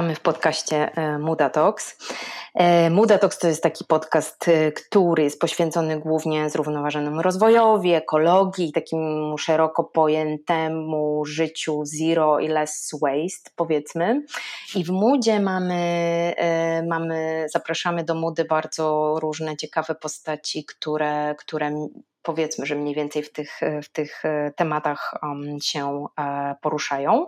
Witamy w podcaście e, Muda Talks. E, Muda Talks to jest taki podcast, e, który jest poświęcony głównie zrównoważonemu rozwojowi, ekologii, takiemu szeroko pojętemu życiu zero i less waste, powiedzmy. I w Mudzie mamy, mamy zapraszamy do Mudy bardzo różne ciekawe postaci, które, które powiedzmy, że mniej więcej w tych, w tych tematach um, się poruszają.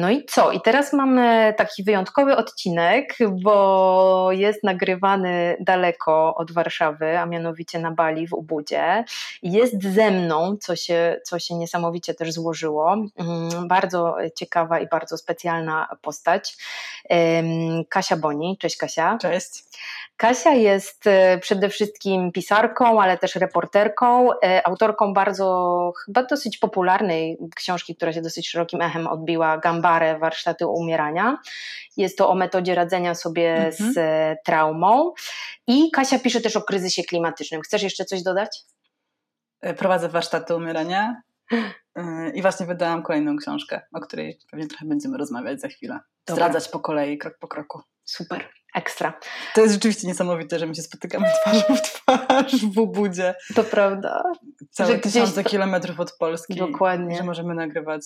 No i co? I teraz mamy taki wyjątkowy odcinek, bo jest nagrywany daleko od Warszawy, a mianowicie na Bali w Ubudzie. Jest ze mną, co się, co się niesamowicie też złożyło. Mm, bardzo ciekawa i bardzo specjalna postać. Kasia Boni. Cześć Kasia. Cześć. Kasia jest e, przede wszystkim pisarką, ale też reporterką, e, autorką bardzo, chyba dosyć popularnej książki, która się dosyć szerokim echem odbiła, Gambare, warsztaty umierania. Jest to o metodzie radzenia sobie mhm. z e, traumą. I Kasia pisze też o kryzysie klimatycznym. Chcesz jeszcze coś dodać? Prowadzę warsztaty umierania i właśnie wydałam kolejną książkę, o której pewnie trochę będziemy rozmawiać za chwilę. Zdradzać po kolei, krok po kroku. Super. Ekstra. To jest rzeczywiście niesamowite, że my się spotykamy twarzą w twarz w Ubudzie. To prawda. Całe że tysiące to... kilometrów od Polski. Dokładnie. Że możemy nagrywać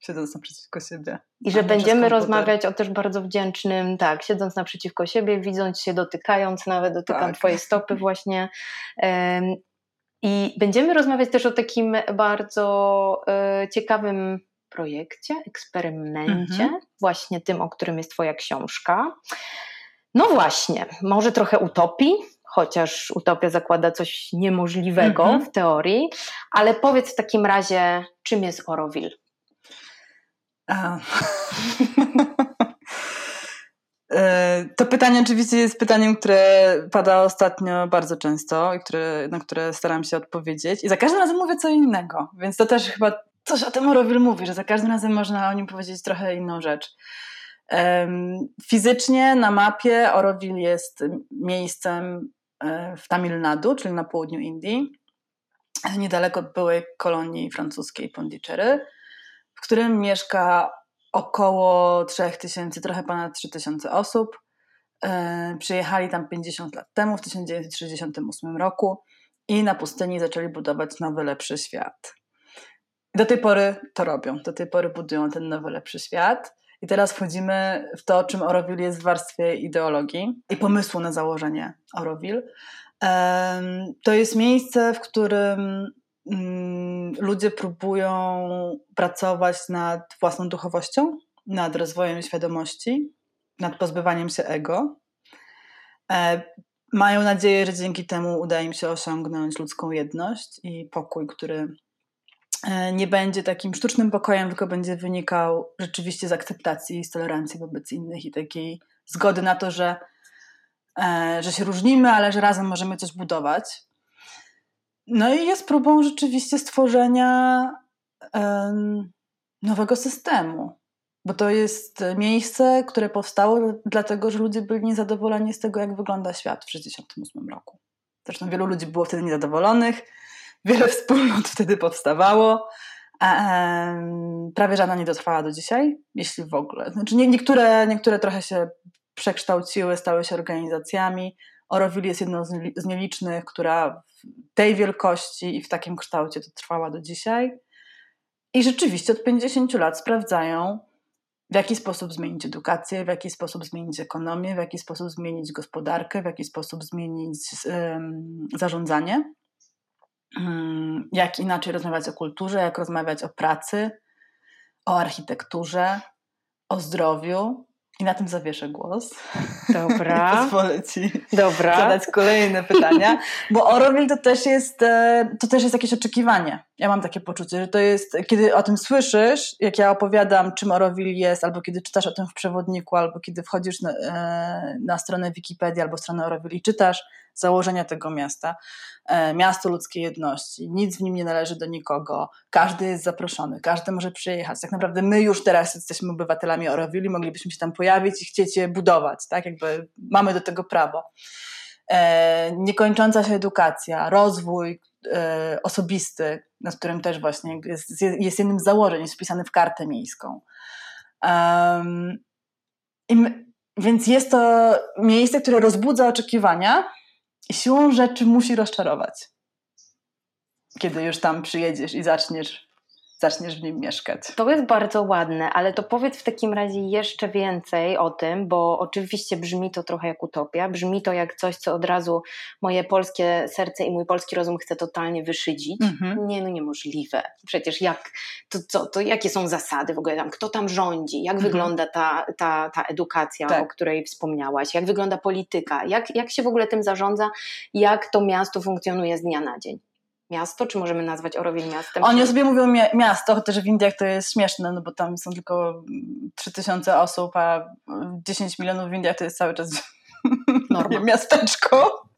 siedząc naprzeciwko siebie. I że będziemy rozmawiać o też bardzo wdzięcznym, tak, siedząc naprzeciwko siebie, widząc się, dotykając, nawet dotykam tak. Twojej stopy właśnie. I będziemy rozmawiać też o takim bardzo e, ciekawym projekcie, eksperymencie, mhm. właśnie tym, o którym jest Twoja książka. No właśnie, może trochę utopii, chociaż utopia zakłada coś niemożliwego mhm. w teorii, ale powiedz w takim razie, czym jest Oroville? E, to pytanie oczywiście jest pytaniem, które pada ostatnio bardzo często i które, na które staram się odpowiedzieć. I za każdym razem mówię co innego, więc to też chyba coś o tym Oroville mówi, że za każdym razem można o nim powiedzieć trochę inną rzecz. Fizycznie na mapie Oroville jest miejscem e, w Tamil Nadu, czyli na południu Indii, niedaleko byłej kolonii francuskiej Pondicherry, w którym mieszka około 3000, trochę ponad 3000 osób. E, przyjechali tam 50 lat temu, w 1968 roku i na pustyni zaczęli budować nowy, lepszy świat. Do tej pory to robią, do tej pory budują ten nowy, lepszy świat. I teraz wchodzimy w to, czym Oroville jest w warstwie ideologii i pomysłu na założenie Oroville. To jest miejsce, w którym mm, ludzie próbują pracować nad własną duchowością, nad rozwojem świadomości, nad pozbywaniem się ego. E, mają nadzieję, że dzięki temu uda im się osiągnąć ludzką jedność i pokój, który nie będzie takim sztucznym pokojem, tylko będzie wynikał rzeczywiście z akceptacji i z tolerancji wobec innych i takiej zgody na to, że, e, że się różnimy, ale że razem możemy coś budować. No i jest próbą rzeczywiście stworzenia nowego systemu, bo to jest miejsce, które powstało dlatego, że ludzie byli niezadowoleni z tego, jak wygląda świat w 1968 roku. Zresztą wielu ludzi było wtedy niezadowolonych wiele wspólnot wtedy powstawało. Prawie żadna nie dotrwała do dzisiaj, jeśli w ogóle. Znaczy nie, niektóre, niektóre trochę się przekształciły, stały się organizacjami. Oroville jest jedną z nielicznych, która w tej wielkości i w takim kształcie to trwała do dzisiaj. I rzeczywiście od 50 lat sprawdzają, w jaki sposób zmienić edukację, w jaki sposób zmienić ekonomię, w jaki sposób zmienić gospodarkę, w jaki sposób zmienić um, zarządzanie. Mm, jak inaczej rozmawiać o kulturze, jak rozmawiać o pracy, o architekturze, o zdrowiu. I na tym zawieszę głos. Dobra. Pozwolę ci Dobra. zadać kolejne pytania. Bo Orowil to też jest, e, to też jest jakieś oczekiwanie. Ja mam takie poczucie, że to jest, kiedy o tym słyszysz, jak ja opowiadam, czym Orowil jest, albo kiedy czytasz o tym w przewodniku, albo kiedy wchodzisz na, e, na stronę Wikipedii albo stronę Orowil i czytasz założenia tego miasta, e, miasto ludzkiej jedności, nic w nim nie należy do nikogo, każdy jest zaproszony, każdy może przyjechać. Tak naprawdę my już teraz jesteśmy obywatelami Orowili, moglibyśmy się tam pojawić i chcieć je budować, tak? Jakby mamy do tego prawo. E, niekończąca się edukacja, rozwój osobisty, nad którym też właśnie jest, jest jednym z założeń, jest wpisany w kartę miejską. Um, więc jest to miejsce, które rozbudza oczekiwania i siłą rzeczy musi rozczarować. Kiedy już tam przyjedziesz i zaczniesz zaczniesz w nim mieszkać. To jest bardzo ładne, ale to powiedz w takim razie jeszcze więcej o tym, bo oczywiście brzmi to trochę jak utopia, brzmi to jak coś, co od razu moje polskie serce i mój polski rozum chce totalnie wyszydzić. Mhm. Nie, no niemożliwe. Przecież jak, to, co, to jakie są zasady w ogóle tam, kto tam rządzi, jak mhm. wygląda ta, ta, ta edukacja, tak. o której wspomniałaś, jak wygląda polityka, jak, jak się w ogóle tym zarządza, jak to miasto funkcjonuje z dnia na dzień miasto, czy możemy nazwać Orowil miastem? Oni sobie mówią miasto, chociaż w Indiach to jest śmieszne, no bo tam są tylko 3000 osób, a 10 milionów w Indiach to jest cały czas Norma. miasteczko.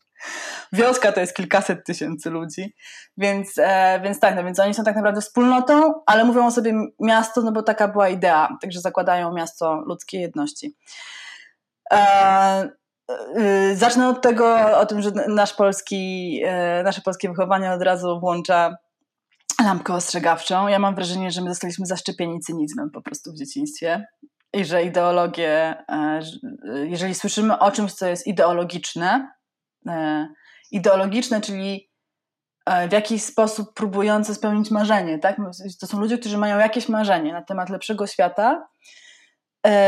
Wioska to jest kilkaset tysięcy ludzi, więc, e, więc tak, no więc oni są tak naprawdę wspólnotą, ale mówią o sobie miasto, no bo taka była idea, także zakładają miasto ludzkiej jedności. E, zacznę od tego, o tym, że nasz polski, y, nasze polskie wychowanie od razu włącza lampkę ostrzegawczą. Ja mam wrażenie, że my zostaliśmy zaszczepieni cynizmem po prostu w dzieciństwie i że ideologie, y, jeżeli słyszymy o czymś, co jest ideologiczne, ideologiczne, czyli w jakiś sposób próbujące spełnić marzenie, tak? To są ludzie, którzy mają jakieś marzenie na temat lepszego świata,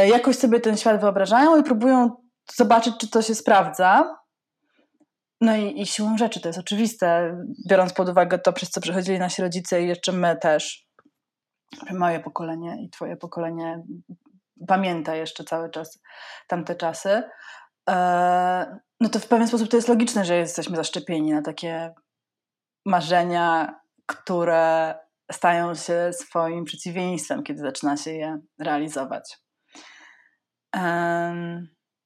jakoś sobie ten świat wyobrażają i próbują zobaczyć, czy to się sprawdza. No i, i siłą rzeczy to jest oczywiste, biorąc pod uwagę to, przez co przechodzili nasi rodzice i jeszcze my też. Moje pokolenie i twoje pokolenie pamięta jeszcze cały czas tamte czasy. E, no to w pewien sposób to jest logiczne, że jesteśmy zaszczepieni na takie marzenia, które stają się swoim przeciwieństwem, kiedy zaczyna się je realizować.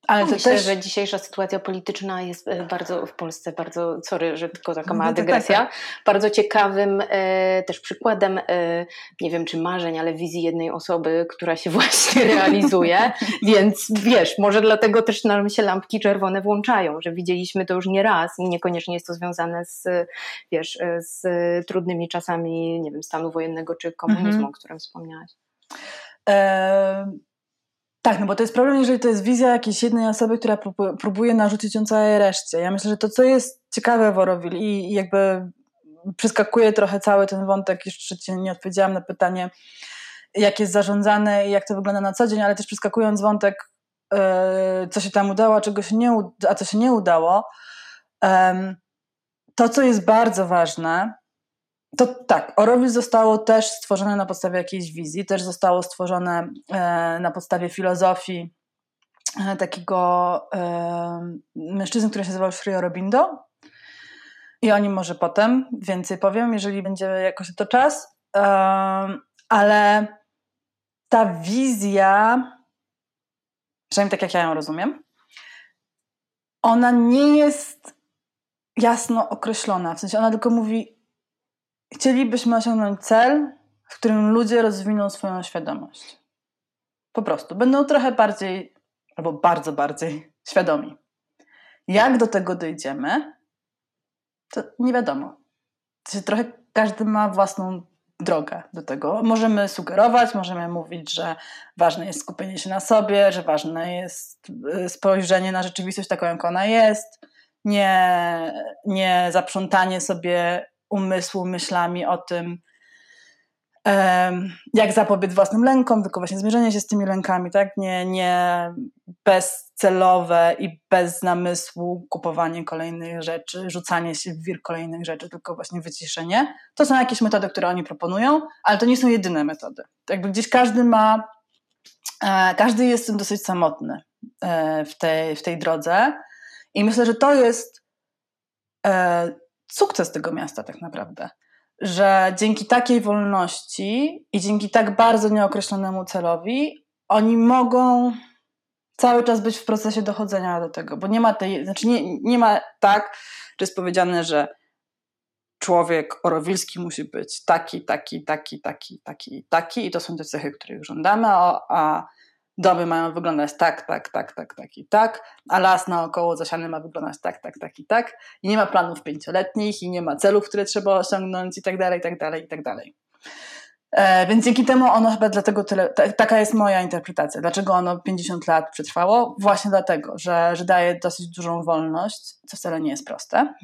Ale no Myślę, też... że dzisiejsza sytuacja polityczna jest e, bardzo w Polsce, bardzo, sorry, że tylko taka mała no dygresja, tak, tak. bardzo ciekawym e, też przykładem, e, nie wiem czy marzeń, ale wizji jednej osoby, która się właśnie realizuje, więc wiesz, może dlatego też nam się lampki czerwone włączają, że widzieliśmy to już nie raz i niekoniecznie jest to związane z, wiesz, e, z trudnymi czasami, nie wiem, stanu wojennego czy komunizmu, mhm. o którym wspomniałaś. E tak, no bo to jest problem, jeżeli to jest wizja jakiejś jednej osoby, która próbuje narzucić ją całej reszcie. Ja myślę, że to, co jest ciekawe w Orowil i, jakby przeskakuje trochę cały ten wątek, jeszcze ci nie odpowiedziałam na pytanie, jak jest zarządzane i jak to wygląda na co dzień, ale też przeskakując wątek, yy, co się tam udało, a, czego się nie, a co się nie udało, to, co jest bardzo ważne, to tak, Orowil zostało też stworzone na podstawie jakiejś wizji, też zostało stworzone e, na podstawie filozofii e, takiego e, mężczyzny, który się nazywał Sri Aurobindo. I o nim może potem więcej powiem, jeżeli będzie jakoś to czas. Ale ta wizja, przynajmniej tak jak ja ją rozumiem, ona nie jest jasno określona. W sensie ona tylko mówi, Chcielibyśmy osiągnąć cel, w którym ludzie rozwiną swoją świadomość. Po prostu. Będą trochę bardziej, albo bardzo bardziej świadomi. Jak do tego dojdziemy, to nie wiadomo. To trochę każdy ma własną drogę do tego. Możemy sugerować, możemy mówić, że ważne jest skupienie się na sobie, że ważne jest y, spojrzenie na rzeczywistość taką, jak ona jest, nie, nie zaprzątanie sobie umysłu myślami o tym, jak zapobiec własnym lękom, tylko właśnie zmierzenie się z tymi lękami, tak? Nie, nie bezcelowe i bez namysłu kupowanie kolejnych rzeczy, rzucanie się w wir kolejnych rzeczy, tylko właśnie wyciszenie. To są jakieś metody, które oni proponują, ale to nie są jedyne metody. Jakby gdzieś każdy ma, e, każdy jest tym dosyć samotny e, w tej, w tej drodze i myślę, że to jest e, sukces tego miasta tak naprawdę. Że dzięki takiej wolności i dzięki tak bardzo nieokreślonemu celowi, oni mogą cały czas być w procesie dochodzenia do tego, bo nie ma tej, znaczy nie, nie ma tak, że jest powiedziane, że człowiek orowilski musi być taki, taki, taki, taki, taki, taki i to są te cechy, których żądamy, a, a domy mają wyglądać tak, tak, tak, tak, tak i tak, a las naokoło zasiany ma wyglądać tak, tak, tak i tak i nie ma planów pięcioletnich i nie ma celów, które trzeba osiągnąć i tak dalej, i tak dalej, i tak dalej. E, więc dzięki temu ono chyba dlatego tyle, taka jest moja interpretacja. Dlaczego ono 50 lat przetrwało? Właśnie dlatego, że, że daje dosyć dużą wolność, co wcale nie jest proste.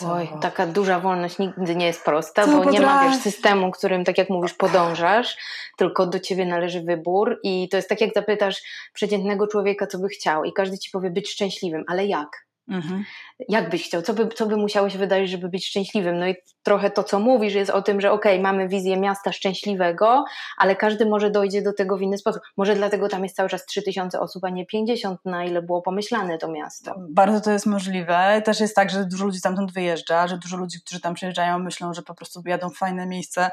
Oj, taka duża wolność nigdy nie jest prosta, Co bo nie ma wiesz, systemu, którym, tak jak mówisz, podążasz, tylko do ciebie należy wybór i to jest tak, jak zapytasz przeciętnego człowieka, co by chciał i każdy ci powie być szczęśliwym, ale jak? Mhm. Jak byś chciał? Co by, co by musiało się wydarzyć, żeby być szczęśliwym? No i trochę to, co mówisz, jest o tym, że okej, mamy wizję miasta szczęśliwego, ale każdy może dojdzie do tego w inny sposób. Może dlatego tam jest cały czas 3000 osób, a nie 50, na ile było pomyślane to miasto. Bardzo to jest możliwe. Też jest tak, że dużo ludzi stamtąd wyjeżdża, że dużo ludzi, którzy tam przyjeżdżają, myślą, że po prostu jadą w fajne miejsce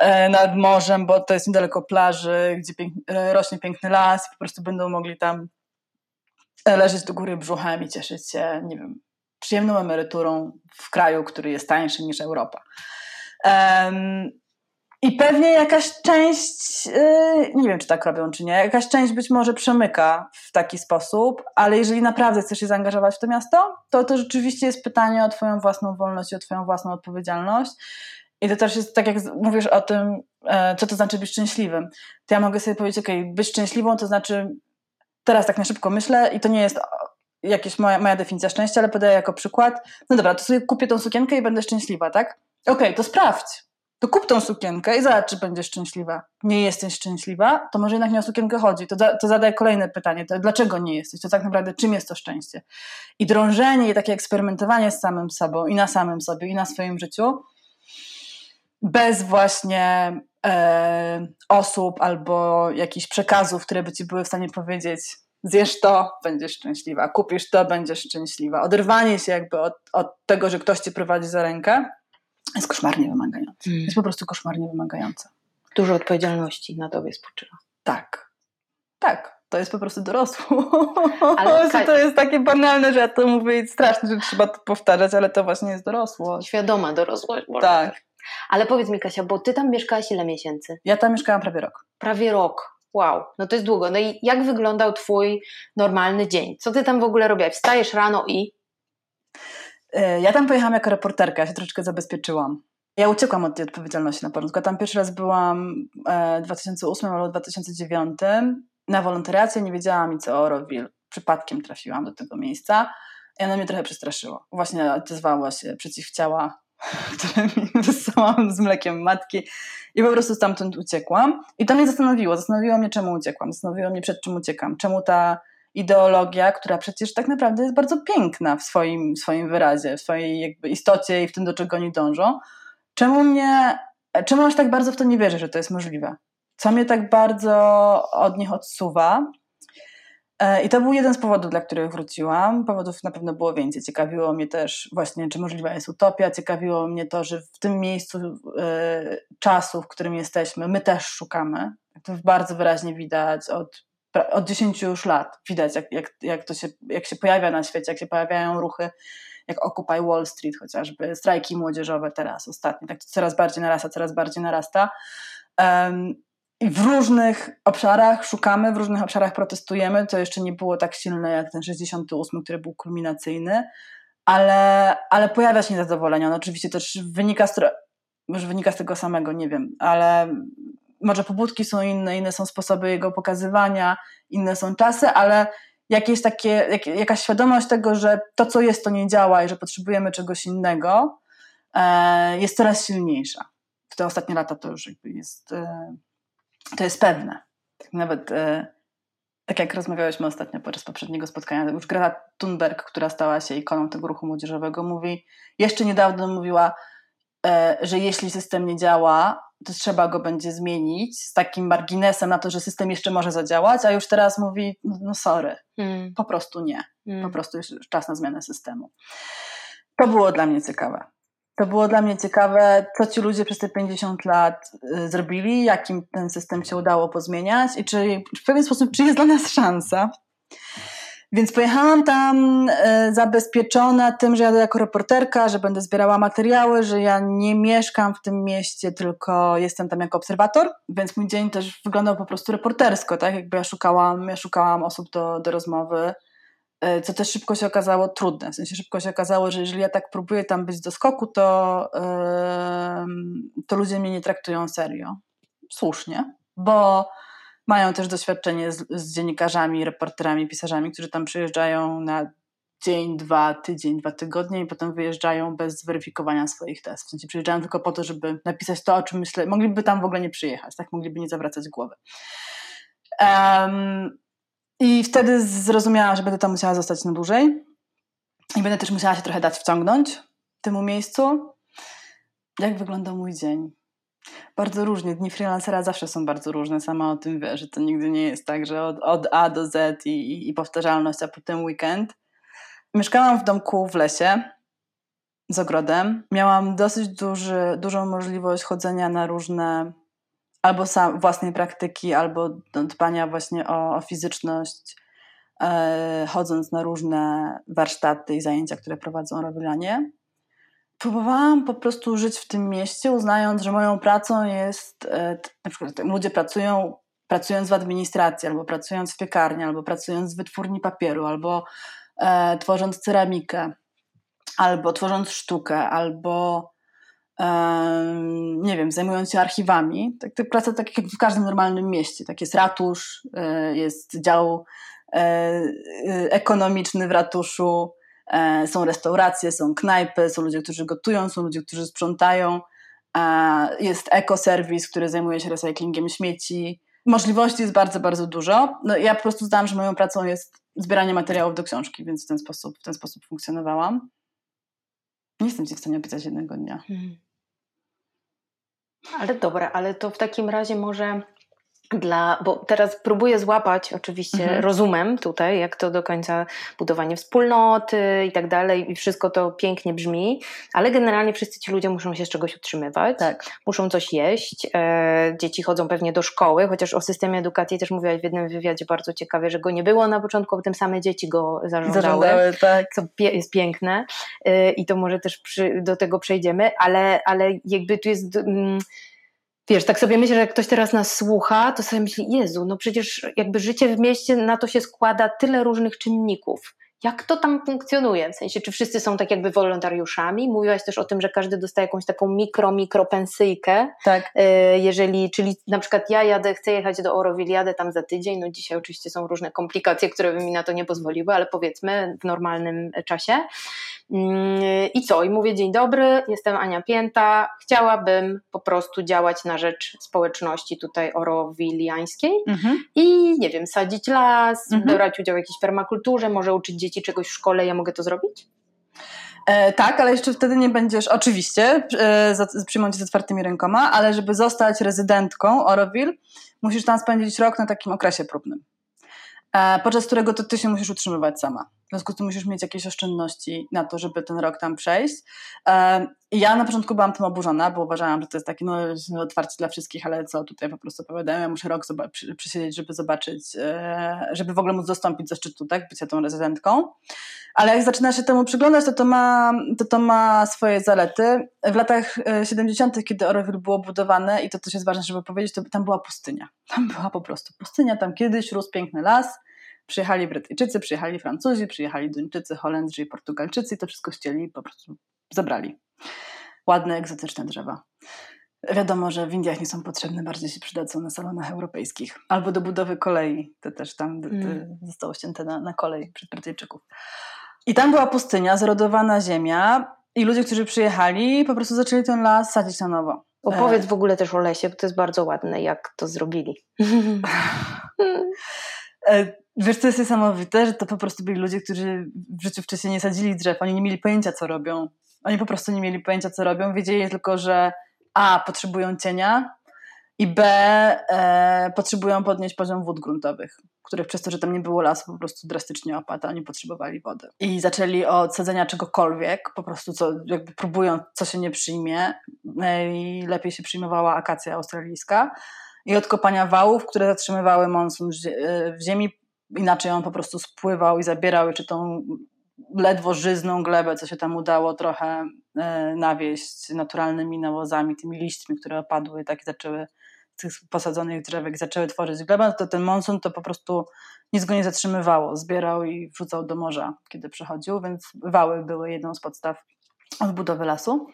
e, nad morzem, bo to jest niedaleko plaży, gdzie pięk, e, rośnie piękny las i po prostu będą mogli tam leżeć do góry brzuchem i cieszyć się, nie wiem, przyjemną emeryturą w kraju, który jest tańszy niż Europa. Em, I pewnie jakaś część, yy, nie wiem czy tak robią, czy nie, jakaś część być może przemyka w taki sposób, ale jeżeli naprawdę chcesz się zaangażować w to miasto, to to rzeczywiście jest pytanie o Twoją własną wolność i o Twoją własną odpowiedzialność. I to też jest tak, jak mówisz o tym, e, co to znaczy być szczęśliwym. To ja mogę sobie powiedzieć, okej, być szczęśliwą to znaczy, teraz tak na szybko myślę i to nie jest jakaś moja, moja definicja szczęścia, ale podaję jako przykład. No dobra, to sobie kupię tą sukienkę i będę szczęśliwa, tak? Okej, to sprawdź. To kup tą sukienkę i zobacz, czy będziesz szczęśliwa. Nie jesteś szczęśliwa, to może jednak nie o sukienkę chodzi. To, to zadaję kolejne pytanie. To dlaczego nie jesteś? To tak naprawdę czym jest to szczęście? I drążenie i takie eksperymentowanie z samym sobą i na samym sobie i na swoim życiu bez właśnie osób albo jakichś przekazów, które by ci były w stanie powiedzieć zjesz to, będziesz szczęśliwa, kupisz to, będziesz szczęśliwa. Oderwanie się jakby od, od tego, że ktoś cię prowadzi za rękę jest koszmarnie wymagające. Jest po prostu koszmarnie wymagające. Dużo odpowiedzialności na tobie spoczywa. Tak. Tak. To jest po prostu dorosło. Ale to jest takie banalne, że ja to mówię i straszne, że trzeba to powtarzać, ale to właśnie jest dorosłość. Świadoma dorosłość. Tak. Ale powiedz mi Kasia, bo ty tam mieszkałaś ile miesięcy? Ja tam mieszkałam prawie rok. Prawie rok. Wow, no to jest długo. No i jak wyglądał twój normalny dzień? Co ty tam w ogóle robiłaś? Wstajesz rano i... E, Ja tam pojechałam jako reporterka, ja się troszeczkę zabezpieczyłam. Ja uciekłam od tej odpowiedzialności na początku. Tam pierwszy raz byłam e, w 2008 albo 2009 na wolontariacie, nie wiedziałam nic o Oroville. Przypadkiem trafiłam do tego miejsca i ono mnie trochę przestraszyło. Właśnie odezwała się przeciwciała, które mi wysłałam z mlekiem matki i po prostu stamtąd uciekłam. I to mnie zastanowiło. Zastanowiło mnie, czemu uciekłam. Zastanowiło mnie, przed czym uciekam. Czemu ta ideologia, która przecież tak naprawdę jest bardzo piękna w swoim, swoim wyrazie, w swojej jakby istocie i w tym, do czego oni dążą. Czemu mnie, czemu aż tak bardzo w to nie wierzę, że to jest możliwe? Co mnie tak bardzo od nich odsuwa? E, I to był jeden z powodów, dla których wróciłam. Powodów na pewno było więcej. Ciekawiło mnie też właśnie, czy możliwa jest utopia. Ciekawiło mnie to, że w tym miejscu e, czasu, w którym jesteśmy, my też szukamy. To bardzo wyraźnie widać od, od 10 już lat. Widać, jak, jak, jak to się, jak się pojawia na świecie, jak się pojawiają ruchy, jak Occupy Wall Street chociażby, strajki młodzieżowe teraz ostatnio. Tak to coraz bardziej narasta, coraz bardziej narasta. W różnych obszarach szukamy, w różnych obszarach protestujemy. To jeszcze nie było tak silne jak ten 68, który był kulminacyjny, ale, ale pojawia się niezadowolenie. On oczywiście też wynika z, może wynika z tego samego, nie wiem, ale może pobudki są inne, inne są sposoby jego pokazywania, inne są czasy, ale jakieś takie, jak, jakaś świadomość tego, że to, co jest, to nie działa i że potrzebujemy czegoś innego, e, jest coraz silniejsza. W te ostatnie lata to już jakby jest, e, to jest pewne. Tak nawet e, tak jak rozmawiałyśmy ostatnio podczas poprzedniego spotkania, już Greta Thunberg, która stała się ikoną tego ruchu młodzieżowego, mówi, jeszcze niedawno mówiła, e, że jeśli system nie działa, to trzeba go będzie zmienić z takim marginesem na to, że system jeszcze może zadziałać, a już teraz mówi, no, no sorry, Mm, po prostu nie. mm. Po prostu jest już czas na zmianę systemu. To było dla mnie ciekawe. To było dla mnie ciekawe, co ci ludzie przez te 50 lat y, zrobili, jakim ten system się udało pozmieniać i czy w pewien sposób, czy jest dla nas szansa. Więc pojechałam tam y, zabezpieczona tym, że jadę jako reporterka, że będę zbierała materiały, że ja nie mieszkam w tym mieście, tylko jestem tam jako obserwator, więc mój dzień też wyglądał po prostu reportersko, tak? Jakby ja szukałam, ja szukałam osób do, do rozmowy co też szybko się okazało trudne. W sensie szybko się okazało, że jeżeli ja tak próbuję tam być do skoku, to, to ludzie mnie nie traktują serio. Słusznie, bo mają też doświadczenie z, z dziennikarzami, reporterami, pisarzami, którzy tam przyjeżdżają na dzień, dwa, tydzień, dwa tygodnie i potem wyjeżdżają bez zweryfikowania swoich testów. W sensie przyjeżdżają tylko po to, żeby napisać to, o czym myślę. Mogliby tam w ogóle nie przyjechać, tak? Mogliby nie zawracać głowy. Um, I wtedy zrozumiałam, że będę tam musiała zostać na dłużej i będę też musiała się trochę dać wciągnąć temu miejscu. Jak wyglądał mój dzień? Bardzo różnie. Dni freelancera zawsze są bardzo różne. Sama o tym wiesz, że to nigdy nie jest tak, że od, od A do Z i, i, i powtarzalność, a potem weekend. Mieszkałam w domku w lesie z ogrodem. Miałam dosyć duży, dużą możliwość chodzenia na różne albo sam, własnej praktyki, albo dbania właśnie o, o fizyczność, e, chodząc na różne warsztaty i zajęcia, które prowadzą Rowilanie. Próbowałam po prostu żyć w tym mieście, uznając, że moją pracą jest, e, na przykład ludzie pracują pracując w administracji, albo pracując w piekarni, albo pracując w wytwórni papieru, albo e, tworząc ceramikę, albo tworząc sztukę, albo nie wiem, zajmując się archiwami. Tak, praca tak jak w każdym normalnym mieście. Tak jest ratusz, e, jest dział e, e, ekonomiczny w ratuszu, są restauracje, są knajpy, są ludzie, którzy gotują, są ludzie, którzy sprzątają, jest ekoserwis, który zajmuje się recyklingiem śmieci. Możliwości jest bardzo, bardzo dużo. No, ja po prostu zdałam, że moją pracą jest zbieranie materiałów do książki, więc w ten sposób, w ten sposób funkcjonowałam. Nie jestem ci w stanie opisać jednego dnia. Hmm. Ale dobra, ale to w takim razie może dla, bo teraz próbuję złapać oczywiście mhm. rozumem tutaj, jak to do końca budowanie wspólnoty i tak dalej i wszystko to pięknie brzmi, ale generalnie wszyscy ci ludzie muszą się z czegoś utrzymywać, tak. muszą coś jeść, e, dzieci chodzą pewnie do szkoły, chociaż o systemie edukacji też mówiłaś w jednym wywiadzie bardzo ciekawie, że go nie było na początku, potem same dzieci go zarządzały, zarządzały tak. co pie jest piękne e, i to może też przy, do tego przejdziemy, ale, ale jakby tu jest... Mm, Wiesz, tak sobie myślę, że jak ktoś teraz nas słucha, to sobie myśli, Jezu, no przecież jakby życie w mieście, na to się składa tyle różnych czynników. Jak to tam funkcjonuje? W sensie, czy wszyscy są tak jakby wolontariuszami? Mówiłaś też o tym, że każdy dostaje jakąś taką mikro, mikro pensyjkę. Tak. E, jeżeli, czyli na przykład ja jadę, chcę jechać do Orowil, jadę tam za tydzień, no dzisiaj oczywiście są różne komplikacje, które by mi na to nie pozwoliły, ale powiedzmy w normalnym czasie. Mm, I co? I mówię, dzień dobry, jestem Ania Pięta, chciałabym po prostu działać na rzecz społeczności tutaj orowiliańskiej mhm. i nie wiem, sadzić las, mhm. brać udział w jakiejś permakulturze, może uczyć dzieci czegoś w szkole, ja mogę to zrobić? E, tak, ale jeszcze wtedy nie będziesz, oczywiście, e, przyjmą cię z otwartymi rękoma, ale żeby zostać rezydentką Oroville, musisz tam spędzić rok na takim okresie próbnym. E, podczas którego to ty się musisz utrzymywać sama. W związku z tym musisz mieć jakieś oszczędności na to, żeby ten rok tam przejść. E, ja na początku byłam tym oburzona, bo uważałam, że to jest takie no, otwarcie dla wszystkich, ale co tutaj po prostu opowiadają, ja muszę rok przysiedzieć, żeby zobaczyć, e, żeby w ogóle móc dostąpić ze szczytu, tak, bycia tą rezydentką. Ale jak zaczyna się temu przyglądać, to to ma, to to ma swoje zalety. W latach 70., kiedy Orowil było budowane, i to też jest ważne, żeby powiedzieć, to tam była pustynia. Tam była po prostu pustynia, tam kiedyś rósł piękny las, Przyjechali Brytyjczycy, przyjechali Francuzi, przyjechali Duńczycy, Holendrzy i Portugalczycy i to wszystko chcieli i po prostu zabrali. Ładne, egzotyczne drzewa. Wiadomo, że w Indiach nie są potrzebne, bardziej się przydadzą na salonach europejskich. Albo do budowy kolei, to też tam mm. zostało ścięte na, na kolej przez Brytyjczyków. I tam była pustynia, zorodowana ziemia i ludzie, którzy przyjechali, po prostu zaczęli ten las sadzić na nowo. Opowiedz w ogóle też o lesie, bo to jest bardzo ładne, jak to zrobili. Wiesz, co jest niesamowite, że to po prostu byli ludzie, którzy w życiu wcześniej nie sadzili drzew, oni nie mieli pojęcia, co robią. Oni po prostu nie mieli pojęcia, co robią. Wiedzieli tylko, że A, potrzebują cienia i B, e, potrzebują podnieść poziom wód gruntowych, których przez to, że tam nie było lasu, po prostu drastycznie opadł, oni potrzebowali wody. I zaczęli od sadzenia czegokolwiek, po prostu co, jakby próbują, co się nie przyjmie. Najlepiej się przyjmowała akacja australijska i od kopania wałów, które zatrzymywały monsun w ziemi, inaczej on po prostu spływał i zabierał jeszcze tą ledwo żyzną glebę, co się tam udało trochę e, nawieść naturalnymi nawozami, tymi liśćmi, które opadły, tak zaczęły tych posadzonych drzewek zaczęły tworzyć glebę, to ten monsun to po prostu nic go nie zatrzymywało. Zbierał i wrzucał do morza, kiedy przychodził, więc wały były jedną z podstaw odbudowy lasu.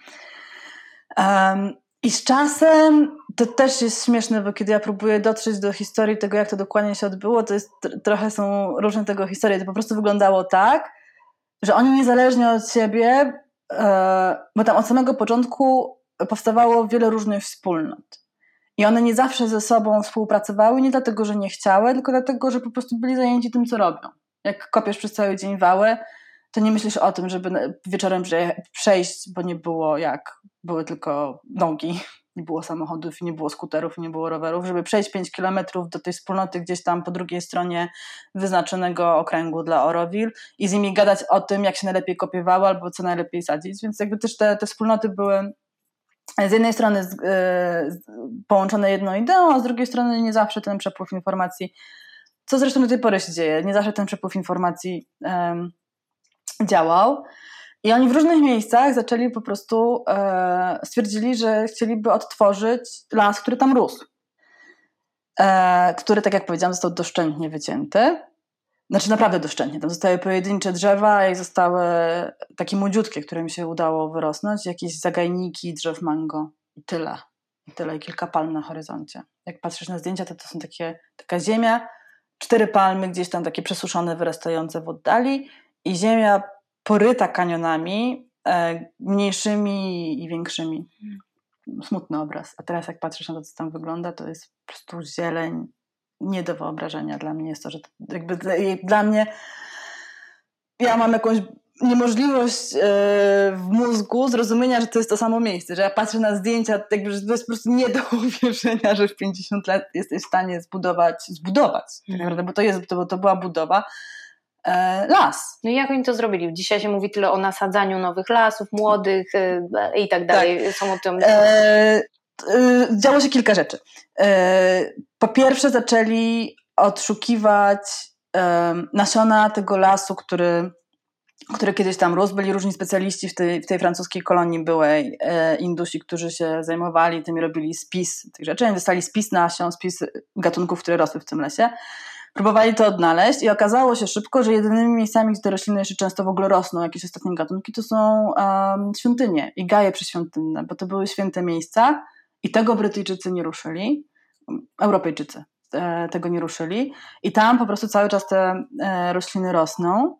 Um, I z czasem to też jest śmieszne, bo kiedy ja próbuję dotrzeć do historii tego, jak to dokładnie się odbyło, to jest trochę są różne tego historie. To po prostu wyglądało tak, że oni niezależnie od siebie, e, bo tam od samego początku powstawało wiele różnych wspólnot. I one nie zawsze ze sobą współpracowały, nie dlatego, że nie chciały, tylko dlatego, że po prostu byli zajęci tym, co robią. Jak kopiesz przez cały dzień wały, to nie myślisz o tym, żeby wieczorem przejść, bo nie było jak, były tylko nogi, nie było samochodów, nie było skuterów, nie było rowerów, żeby przejść 5 kilometrów do tej wspólnoty gdzieś tam po drugiej stronie wyznaczonego okręgu dla Oroville i z nimi gadać o tym, jak się najlepiej kopiewało albo co najlepiej sadzić. Więc jakby też te, te wspólnoty były z jednej strony y, połączone jedną ideą, a z drugiej strony nie zawsze ten przepływ informacji, co zresztą do tej pory się dzieje, nie zawsze ten przepływ informacji działał. I oni w różnych miejscach zaczęli po prostu, e, stwierdzili, że chcieliby odtworzyć las, który tam rósł. E, który, tak jak powiedziałam, został doszczętnie wycięty. Znaczy naprawdę doszczętnie. Tam zostały pojedyncze drzewa i zostały takie młodziutkie, które mi się udało wyrosnąć, jakieś zagajniki drzew mango i tyle. I tyle, i kilka palm na horyzoncie. Jak patrzysz na zdjęcia, to to są takie, taka ziemia, cztery palmy gdzieś tam takie przesuszone, wyrastające w oddali i ziemia poryta kanionami, e, mniejszymi i większymi. Smutny obraz. A teraz jak patrzysz na to, co tam wygląda, to jest po prostu zieleń, nie do wyobrażenia dla mnie jest to, że jakby dla, mnie ja mam jakąś niemożliwość yy, w mózgu zrozumienia, że to jest to samo miejsce, że ja patrzę na zdjęcia, jakby, że to jest po prostu nie do uwierzenia, że w 50 lat jesteś w stanie zbudować, zbudować tak mhm. naprawdę, bo to, jest, to, to była budowa, e, las. No i jak oni to zrobili? Dzisiaj się mówi tyle o nasadzaniu nowych lasów, młodych e, i tak dalej. Tak. Są o tym... E, działo się kilka rzeczy. Y, po pierwsze, zaczęli odszukiwać nasiona tego lasu, który, który kiedyś tam rósł. Byli różni specjaliści w tej, w tej francuskiej kolonii byłej, e, Indusi, którzy się zajmowali tym i robili spis tych rzeczy. Oni dostali spis nasion, spis gatunków, które rosły w tym lesie. Próbowali to odnaleźć i okazało się szybko, że jedynymi miejscami, gdzie te rośliny jeszcze często w ogóle rosną, jakieś ostatnie gatunki, to są um, świątynie i gaje przyświątynne, bo to były święte miejsca, i tego Brytyjczycy nie ruszyli, Europejczycy e, tego nie ruszyli. I tam po prostu cały czas te e, rośliny rosną.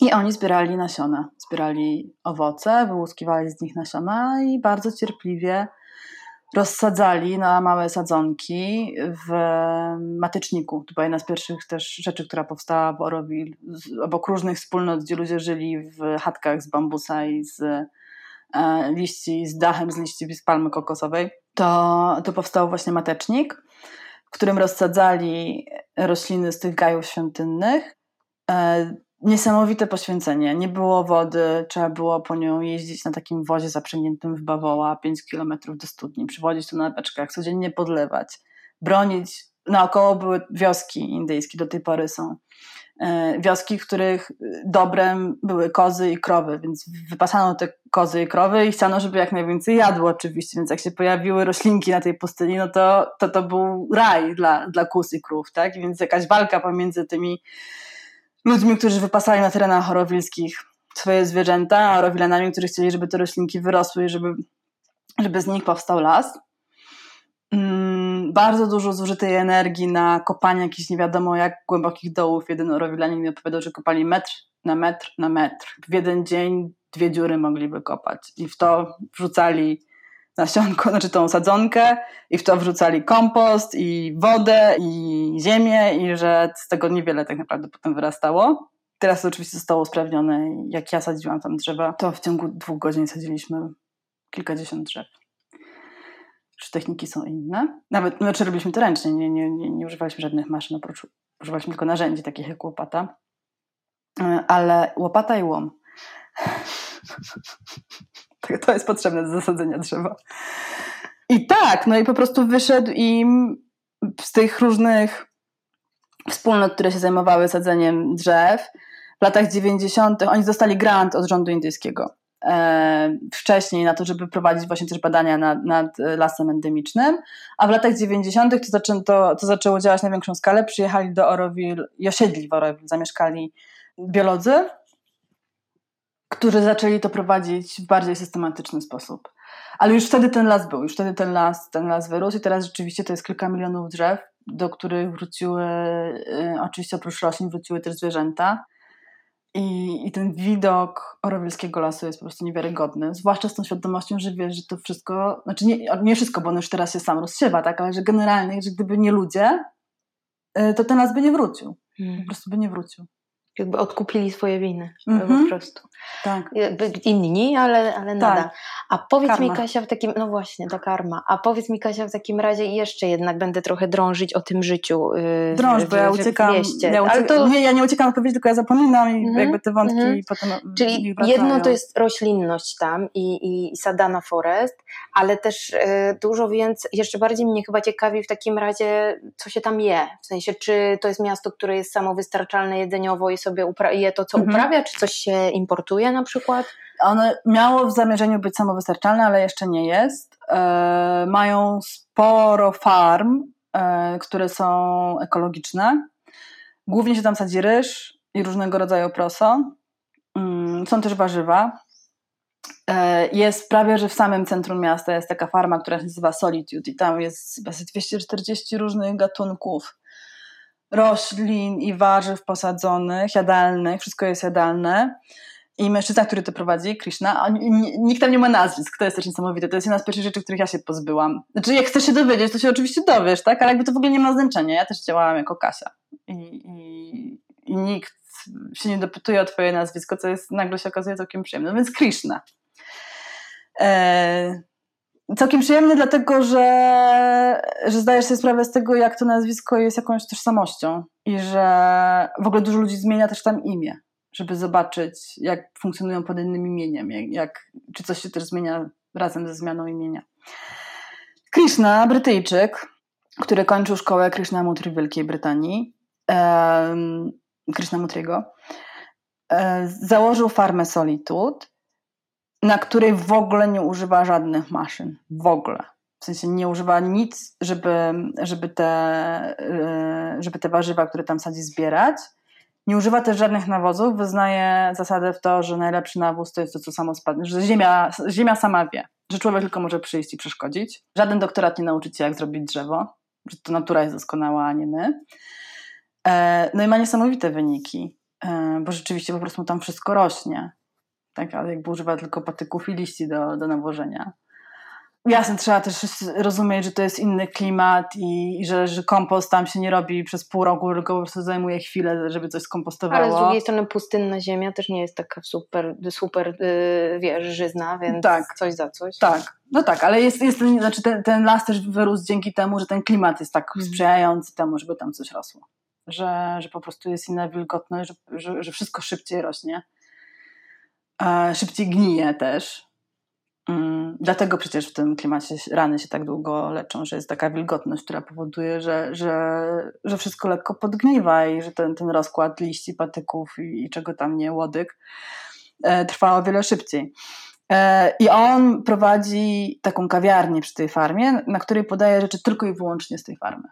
I oni zbierali nasiona, zbierali owoce, wyłuskiwali z nich nasiona i bardzo cierpliwie rozsadzali na małe sadzonki w matyczniku. To była jedna z pierwszych też rzeczy, która powstała w Orowil, obok różnych wspólnot, gdzie ludzie żyli w chatkach z bambusa i z E, liści z dachem z liści z palmy kokosowej, to, to powstał właśnie matecznik, w którym rozsadzali rośliny z tych gajów świątynnych. E, niesamowite poświęcenie. Nie było wody, trzeba było po nią jeździć na takim wozie zaprzęgniętym w bawoła 5 kilometrów do studni, przywodzić tu na beczkach, codziennie podlewać, bronić. Naokoło były wioski indyjskie, do tej pory są. E, wioski, w których dobrem były kozy i krowy, więc wypasano te kozy i krowy i chciano, żeby jak najwięcej jadło oczywiście, więc jak się pojawiły roślinki na tej pustyni, no to to, to był raj dla, dla kus i krów, tak? Więc jakaś walka pomiędzy tymi ludźmi, którzy wypasali na terenach chorowilskich swoje zwierzęta, a rowilanami, którzy chcieli, żeby te roślinki wyrosły i żeby, żeby z nich powstał las. Mm, bardzo dużo zużytej energii na kopanie jakichś nie wiadomo jak głębokich dołów. Jeden Orowilanin mi opowiadał, że kopali metr na metr na metr. W jeden dzień dwie dziury mogliby kopać i w to wrzucali nasionko, znaczy tą sadzonkę i w to wrzucali kompost i wodę i ziemię i że z tego niewiele tak naprawdę potem wyrastało. Teraz oczywiście zostało usprawnione. Jak ja sadziłam tam drzewa, to w ciągu dwóch godzin sadziliśmy kilkadziesiąt drzew czy techniki są inne. Nawet, znaczy robiliśmy to ręcznie, nie, nie, nie, nie używaliśmy żadnych maszyn, oprócz używaliśmy tylko narzędzi takich jak łopata. E, ale łopata i łom. to jest potrzebne do zasadzenia drzewa. I tak, no i po prostu wyszedł im z tych różnych wspólnot, które się zajmowały sadzeniem drzew, w latach 90. oni dostali grant od rządu indyjskiego e, wcześniej na to, żeby prowadzić właśnie też badania nad, nad lasem endemicznym, a w latach 90. To, to zaczęło działać na większą skalę. Przyjechali do Oroville i osiedli w Oroville, zamieszkali biolodzy, którzy zaczęli to prowadzić w bardziej systematyczny sposób. Ale już wtedy ten las był, już wtedy ten las, ten las wyrósł i teraz rzeczywiście to jest kilka milionów drzew, do których wróciły, y, oczywiście oprócz roślin, wróciły też zwierzęta. I, I ten widok orowilskiego lasu jest po prostu niewiarygodny, zwłaszcza z tą świadomością, że wiesz, że to wszystko, znaczy nie, nie wszystko, bo on już teraz się sam rozsiewa, tak, ale że generalnie, że gdyby nie ludzie, y, to ten las by nie wrócił. Hmm. Po prostu by nie wrócił jakby odkupili swoje winy mm -hmm. po prostu. Tak. Inni, ale, ale nada. Tak. A powiedz karma. mi Kasia w takim, no właśnie, ta karma. A powiedz mi Kasia w takim razie jeszcze jednak będę trochę drążyć o tym życiu. Yy, Drąż, bo ja uciekam. Ja uciekam to... Nie, ja nie uciekam odpowiedzi, tylko ja zapominam i mm -hmm. jakby te wątki mm -hmm. potem Czyli jedno to jest roślinność tam i, i, i Sadana Forest, ale też yy, dużo więcej, jeszcze bardziej mnie chyba ciekawi w takim razie, co się tam je. W sensie, czy to jest miasto, które jest samowystarczalne jedzeniowo i sobie je to, co mhm. uprawia, czy coś się importuje na przykład? Ono miało w zamierzeniu być samowystarczalne, ale jeszcze nie jest. E, mają sporo farm, e, które są ekologiczne. Głównie się tam sadzi ryż i różnego rodzaju proso. Mm, są też warzywa. E, jest prawie, że w samym centrum miasta jest taka farma, która się nazywa Solitude i tam jest chyba 240 różnych gatunków roślin i warzyw posadzonych, jadalnych, wszystko jest jadalne. I mężczyzna, który to prowadzi, Krishna, nikt tam nie ma nazwisk, to jest też niesamowite. To jest jedna z pierwszych rzeczy, których ja się pozbyłam. Znaczy, jak chcesz się dowiedzieć, to się oczywiście dowiesz, tak? Ale jakby to w ogóle nie ma znaczenia. Ja też działałam jako Kasia. I, i, i nikt się nie dopytuje o twoje nazwisko, co jest nagle się okazuje całkiem przyjemne. No więc Krishna. E, całkiem przyjemny, dlatego że, że zdajesz sobie sprawę z tego, jak to nazwisko jest jakąś tożsamością i że w ogóle dużo ludzi zmienia też tam imię, żeby zobaczyć, jak funkcjonują pod innym imieniem, jak, jak, czy coś się też zmienia razem ze zmianą imienia. Krishna, Brytyjczyk, który kończył szkołę Krishnamurti w Wielkiej Brytanii, um, Krishnamurtiego, um, założył farmę Solitude na której w ogóle nie używa żadnych maszyn. W ogóle. W sensie nie używa nic, żeby, żeby, te, y, żeby te warzywa, które tam sadzi, zbierać. Nie używa też żadnych nawozów. Wyznaje zasadę w to, że najlepszy nawóz to jest to, co samo spadnie, że ziemia, ziemia sama wie, że człowiek tylko może przyjść i przeszkodzić. Żaden doktorat nie nauczy cię, jak zrobić drzewo, że to natura jest doskonała, a nie my. E, no i ma niesamowite wyniki, e, bo rzeczywiście po prostu tam wszystko rośnie tak, ale jakby używa tylko patyków i liści do, do nawożenia. Jasne, trzeba też rozumieć, że to jest inny klimat i, i że, że kompost tam się nie robi przez pół roku, tylko po prostu zajmuje chwilę, żeby coś skompostowało. Ale z drugiej strony pustynna ziemia też nie jest taka super, super yy, wiesz, żyzna, więc tak, coś za coś. Tak, no tak, ale jest, jest znaczy ten, ten las też wyrósł dzięki temu, że ten klimat jest tak mhm. sprzyjający temu, żeby tam coś rosło. Że, że po prostu jest inna wilgotność, że, że, że wszystko szybciej rośnie szybciej gnije też. Mm, dlatego przecież w tym klimacie rany się tak długo leczą, że jest taka wilgotność, która powoduje, że, że, że wszystko lekko podgniwa i że ten, ten rozkład liści, patyków i, i czego tam nie, łodyg, e, trwa o wiele szybciej. E, I on prowadzi taką kawiarnię przy tej farmie, na której podaje rzeczy tylko i wyłącznie z tej farmy.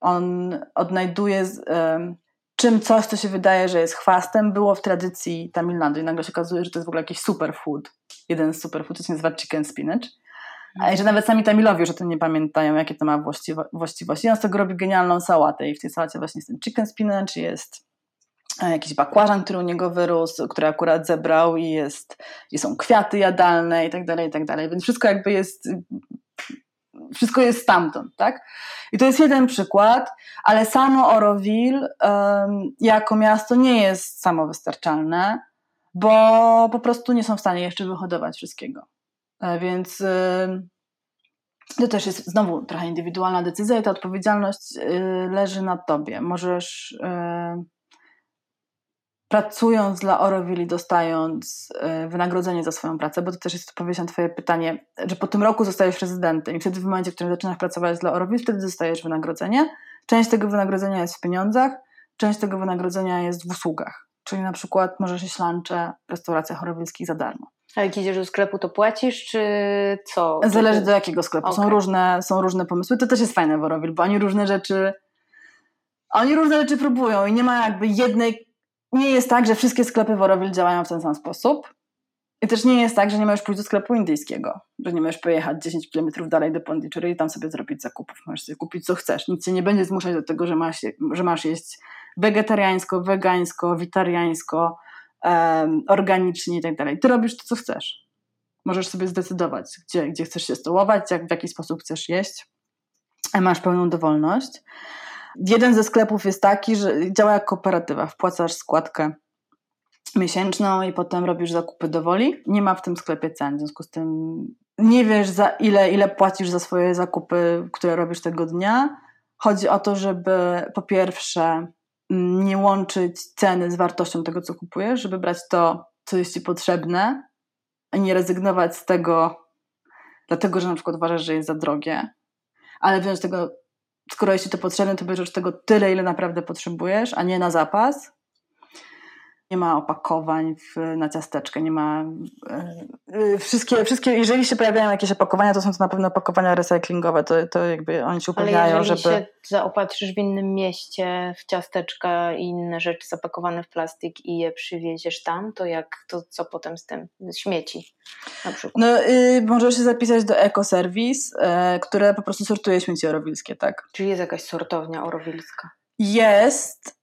On odnajduje czym coś, co się wydaje, że jest chwastem, było w tradycji Tamil Nadu i nagle się okazuje, że to jest w ogóle jakiś superfood. Jeden z superfood, to się nazywa chicken spinach. A że nawet sami Tamilowie już o tym nie pamiętają, jakie to ma właściwości. I on z tego robi genialną sałatę i w tej sałacie właśnie jest ten chicken spinach, jest e, jakiś bakłażan, który u niego wyrósł, który akurat zebrał i jest, i są kwiaty jadalne i tak dalej, i tak dalej. Więc wszystko jakby jest wszystko jest stamtąd, tak? I to jest jeden przykład, ale samo Oroville um, jako miasto nie jest samowystarczalne, bo po prostu nie są w stanie jeszcze wyhodować wszystkiego. E, więc to też jest znowu trochę indywidualna decyzja i ta odpowiedzialność y, leży na tobie. Możesz pracując dla Orowili, dostając e, wynagrodzenie za swoją pracę, bo to też jest odpowiedź na Twoje pytanie, że po tym roku zostajesz rezydentem i wtedy w momencie, w którym zaczynasz pracować dla Orowili, wtedy dostajesz wynagrodzenie. Część tego wynagrodzenia jest w pieniądzach, część tego wynagrodzenia jest w usługach. Czyli na przykład możesz jeść lunche w restauracjach orowilskich za darmo. A jak idziesz do sklepu, to płacisz, czy co? Zależy do jakiego sklepu. Okay. Są, różne, są różne pomysły. To też jest fajne w Orowil, bo oni różne rzeczy oni różne rzeczy próbują i nie ma jakby jednej nie jest tak, że wszystkie sklepy w Orowil działają w ten sam sposób. I też nie jest tak, że nie możesz pójść do sklepu indyjskiego, że nie możesz pojechać 10 km dalej do Pondicherry i tam sobie zrobić zakupów. Możesz sobie kupić co chcesz. Nic cię nie będzie zmuszać do tego, że masz, że masz jeść wegetariańsko, wegańsko, witariańsko, um, organicznie i tak dalej. Ty robisz to, co chcesz. Możesz sobie zdecydować, gdzie, gdzie chcesz się stołować, jak, w jaki sposób chcesz jeść. Masz pełną dowolność. Jeden ze sklepów jest taki, że działa jak kooperatywa. Wpłacasz składkę miesięczną i potem robisz zakupy do woli. Nie ma w tym sklepie cen, w związku z tym nie wiesz za ile, ile płacisz za swoje zakupy, które robisz tego dnia. Chodzi o to, żeby po pierwsze mm, nie łączyć ceny z wartością tego, co kupujesz, żeby brać to, co jest ci potrzebne, nie rezygnować z tego, dlatego że na przykład uważasz, że jest za drogie, ale wziąć tego skoro jest ci to potrzebne, to bierzesz tego tyle, ile naprawdę potrzebujesz, a nie na zapas. Nie ma opakowań w, na ciasteczkę, nie ma. Yy, wszystkie, wszystkie, jeżeli się pojawiają jakieś opakowania, to są to na pewno opakowania recyklingowe. To, to jakby oni się upewniają, Ale jeżeli żeby. się zaopatrzysz w innym mieście w ciasteczka i inne rzeczy zapakowane w plastik i je przywieziesz tam, to jak to co potem z tym? Śmieci na przykład. No, yy, możesz się zapisać do EcoService, yy, które po prostu sortuje śmieci orowilskie, tak? Czyli jest jakaś sortownia orowilska? Jest,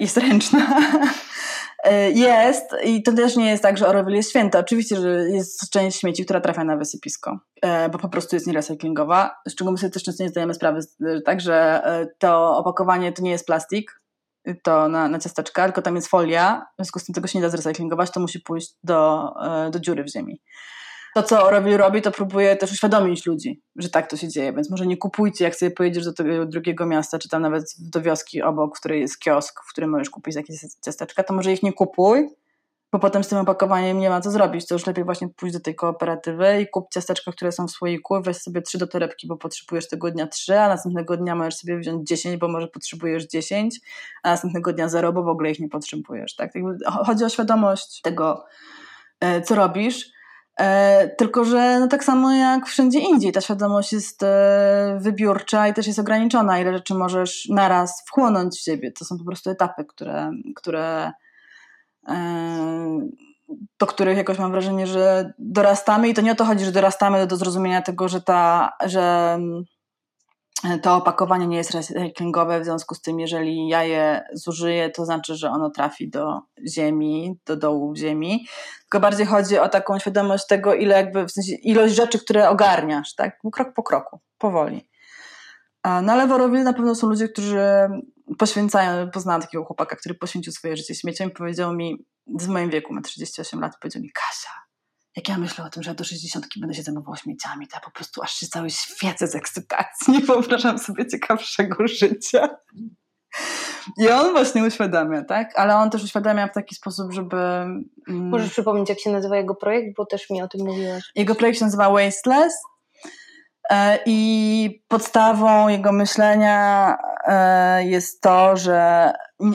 jest ręczna. E, jest i to też nie jest tak, że Orowil jest święta. Oczywiście, że jest część śmieci, która trafia na wysypisko, e, bo po prostu jest nierecyklingowa, z czego my sobie też często nie zdajemy sprawy, e, to opakowanie to nie jest plastik, to na, na ciasteczka, tylko tam jest folia, w związku z tym tego się nie da zrecyklingować, to musi pójść do, do dziury w ziemi to, co Orowil robi, to próbuje też uświadomić ludzi, że tak to się dzieje. Więc może nie kupujcie, jak sobie pojedziesz do tego drugiego miasta, czy tam nawet do wioski obok, w której jest kiosk, w którym możesz kupić jakieś ciasteczka, to może ich nie kupuj, bo potem z tym opakowaniem nie ma co zrobić. To już lepiej właśnie pójść do tej kooperatywy i kup ciasteczka, które są w słoiku, weź sobie trzy do torebki, bo potrzebujesz tego dnia trzy, a następnego dnia możesz sobie wziąć dziesięć, bo może potrzebujesz dziesięć, a następnego dnia zero, bo w ogóle ich nie potrzebujesz. Tak? Chodzi o świadomość tego, e, co robisz tylko, że no tak samo jak wszędzie indziej, ta świadomość jest e, wybiórcza i też jest ograniczona, ile rzeczy możesz naraz wchłonąć w siebie. To są po prostu etapy, które, które e, do których jakoś mam wrażenie, że dorastamy i to nie o to chodzi, że dorastamy do zrozumienia tego, że ta, że to opakowanie nie jest recyklingowe, w związku z tym, jeżeli ja je zużyję, to znaczy, że ono trafi do ziemi, do dołu ziemi. Tylko bardziej chodzi o taką świadomość tego, ile jakby, w sensie ilość rzeczy, które ogarniasz, tak? Krok po kroku, powoli. No ale w Orowil na pewno są ludzie, którzy poświęcają, poznałam takiego chłopaka, który poświęcił swoje życie śmieciom i powiedział mi, w moim wieku, ma 38 lat, powiedział mi, Kasia, jak ja myślę o tym, że do 60 będę się zajmował śmieciami, to ja po prostu aż się cały świecę z ekscytacji. Nie wyobrażam sobie ciekawszego życia. I on właśnie uświadamia, tak? Ale on też uświadamia w taki sposób, żeby. Mm, Możesz przypomnieć, jak się nazywa jego projekt, bo też mi o tym mówiłaś. Jego projekt się nazywa Wasteless. E, I podstawą jego myślenia e, jest to, że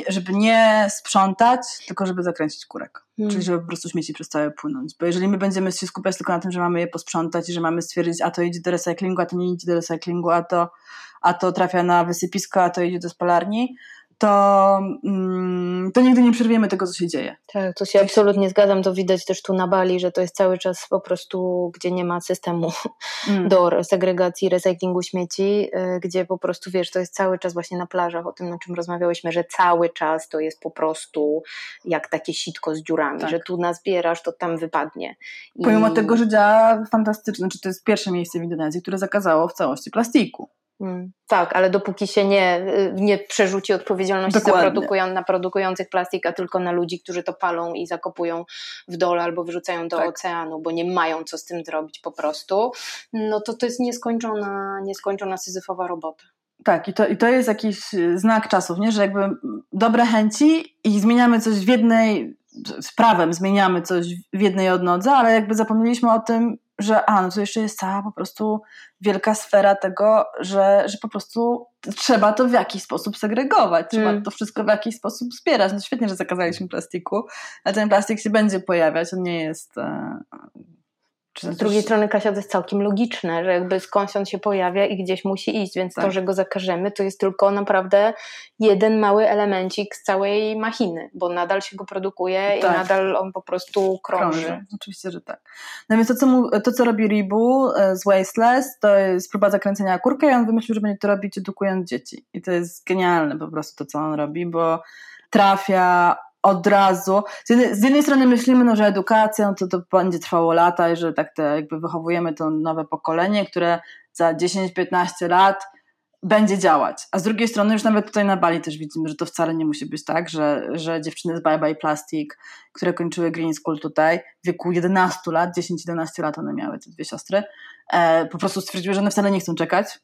żeby nie sprzątać, tylko żeby zakręcić kurek. Hmm. Czyli żeby po prostu śmieci przestały płynąć. Bo jeżeli my będziemy się skupiać tylko na tym, że mamy je posprzątać i że mamy stwierdzić, a to idzie do recyklingu, a to nie idzie do recyklingu, a to, a to trafia na wysypisko, a to idzie do spalarni, to, mm, to nigdy nie przerwiemy tego, co się dzieje. Tak, to się absolutnie zgadzam. To widać też tu na Bali, że to jest cały czas po prostu, gdzie nie ma systemu mm. do segregacji, recyklingu śmieci, y, gdzie po prostu wiesz, to jest cały czas właśnie na plażach, o tym, o czym rozmawiałyśmy, że cały czas to jest po prostu jak takie sitko z dziurami, tak. że tu nazbierasz, to tam wypadnie. I... Pomimo tego, że działa fantastycznie, znaczy to jest pierwsze miejsce w Indonezji, które zakazało w całości plastiku. Hmm. Tak, ale dopóki się nie, nie przerzuci odpowiedzialności za produkują, na produkujących plastik, a tylko na ludzi, którzy to palą i zakopują w dole albo wyrzucają do tak. oceanu, bo nie mają co z tym zrobić po prostu, no to to jest nieskończona, nieskończona syzyfowa robota. Tak, i to, i to jest jakiś znak czasów, nie? że jakby dobre chęci i zmieniamy coś w jednej, z prawem zmieniamy coś w jednej odnodze, ale jakby zapomnieliśmy o tym, że a, no to jeszcze jest cała po prostu wielka sfera tego, że, że po prostu trzeba to w jakiś sposób segregować, trzeba mm. to wszystko w jakiś sposób wspierać. No świetnie, że zakazaliśmy plastiku, ale ten plastik się będzie pojawiać, on nie jest e, z drugiej strony, Kasia, to jest całkiem logiczne, że jakby skądś on się pojawia i gdzieś musi iść, więc tak. to, że go zakażemy, to jest tylko naprawdę jeden mały elemencik z całej machiny, bo nadal się go produkuje tak. i nadal on po prostu krąży. krąży. Oczywiście, że tak. No więc to, co, mu, to, co robi Ribu e, z Wasteless, to jest próba zakręcenia kurka i on wymyślił, że będzie to robić edukując dzieci. I to jest genialne po prostu to, co on robi, bo trafia od razu. Z jednej, z jednej, strony myślimy, no, że edukacja no to, to będzie trwało lata i że tak te, jakby wychowujemy to nowe pokolenie, które za 10-15 lat będzie działać. A z drugiej strony już nawet tutaj na Bali też widzimy, że to wcale nie musi być tak, że, że dziewczyny z Bye Bye Plastic, które kończyły Green School tutaj, w wieku 11 lat, 10-11 lat one miały, te dwie siostry, e, po prostu stwierdziły, że one wcale nie chcą czekać,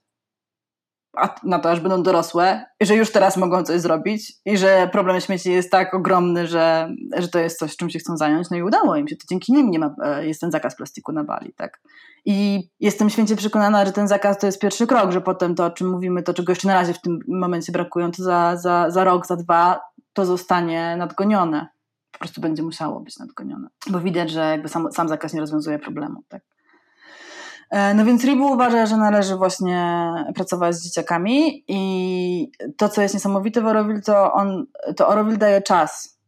na to, aż będą dorosłe, że już teraz mogą coś zrobić i że problem śmieci jest tak ogromny, że, że to jest coś, czym się chcą zająć. No i udało im się. To dzięki nim nie ma, e, jest ten zakaz plastiku na Bali, tak? I jestem święcie przekonana, że ten zakaz to jest pierwszy krok, że potem to, o czym mówimy, to czego jeszcze na razie w tym momencie brakują, to za, za, za rok, za dwa to zostanie nadgonione. Po prostu będzie musiało być nadgonione. Bo widać, że jakby sam, sam zakaz nie rozwiązuje problemu, tak? E, no więc Ribu uważa, że należy właśnie pracować z dzieciakami i to, co jest niesamowite w Oroville, to, on, to Oroville daje czas.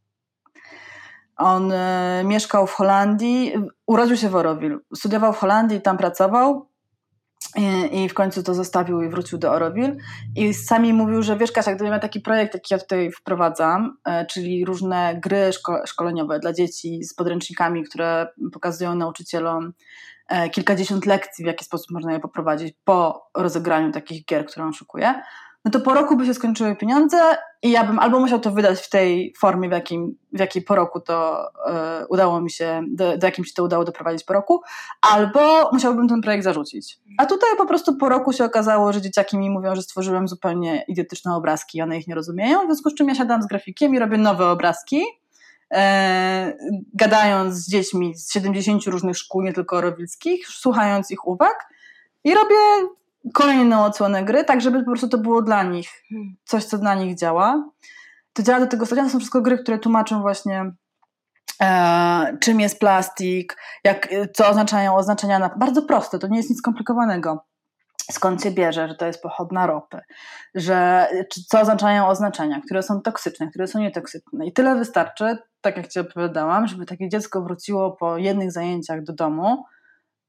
On e, mieszkał w Holandii, urodził się w Oroville, studiował w Holandii, tam pracował i, i w końcu to zostawił i wrócił do Oroville i sami mówił, że wiesz Kasia, gdyby miał taki projekt, jaki ja tutaj wprowadzam, e, czyli różne gry szko szkoleniowe dla dzieci z podręcznikami, które pokazują nauczycielom E, kilkadziesiąt lekcji, w jaki sposób można je poprowadzić po rozegraniu takich gier, które on szukuje, no to po roku by się skończyły pieniądze i ja bym albo musiał to wydać w tej formie, w, jakim, w jakiej po roku to y, udało mi się, do, do jakim się to udało doprowadzić po roku, albo musiałbym ten projekt zarzucić. A tutaj po prostu po roku się okazało, że dzieciaki mi mówią, że stworzyłem zupełnie idiotyczne obrazki, one ich nie rozumieją, w związku z czym ja siadam z grafikiem i robię nowe obrazki, e, gadając z dziećmi z 70 różnych szkół, nie tylko rowilskich, słuchając ich uwag i robię kolejną odsłonę gry, tak żeby po prostu to było dla nich coś, co dla nich działa. To działa do tego stopnia, to są wszystko gry, które tłumaczą właśnie e, czym jest plastik, jak, co oznaczają oznaczenia, na, bardzo proste, to nie jest nic skomplikowanego skąd się bierze, że to jest pochodna ropy, że co oznaczają oznaczenia, które są toksyczne, które są nietoksyczne. I tyle wystarczy, tak jak Ci opowiadałam, żeby takie dziecko wróciło po jednych zajęciach do domu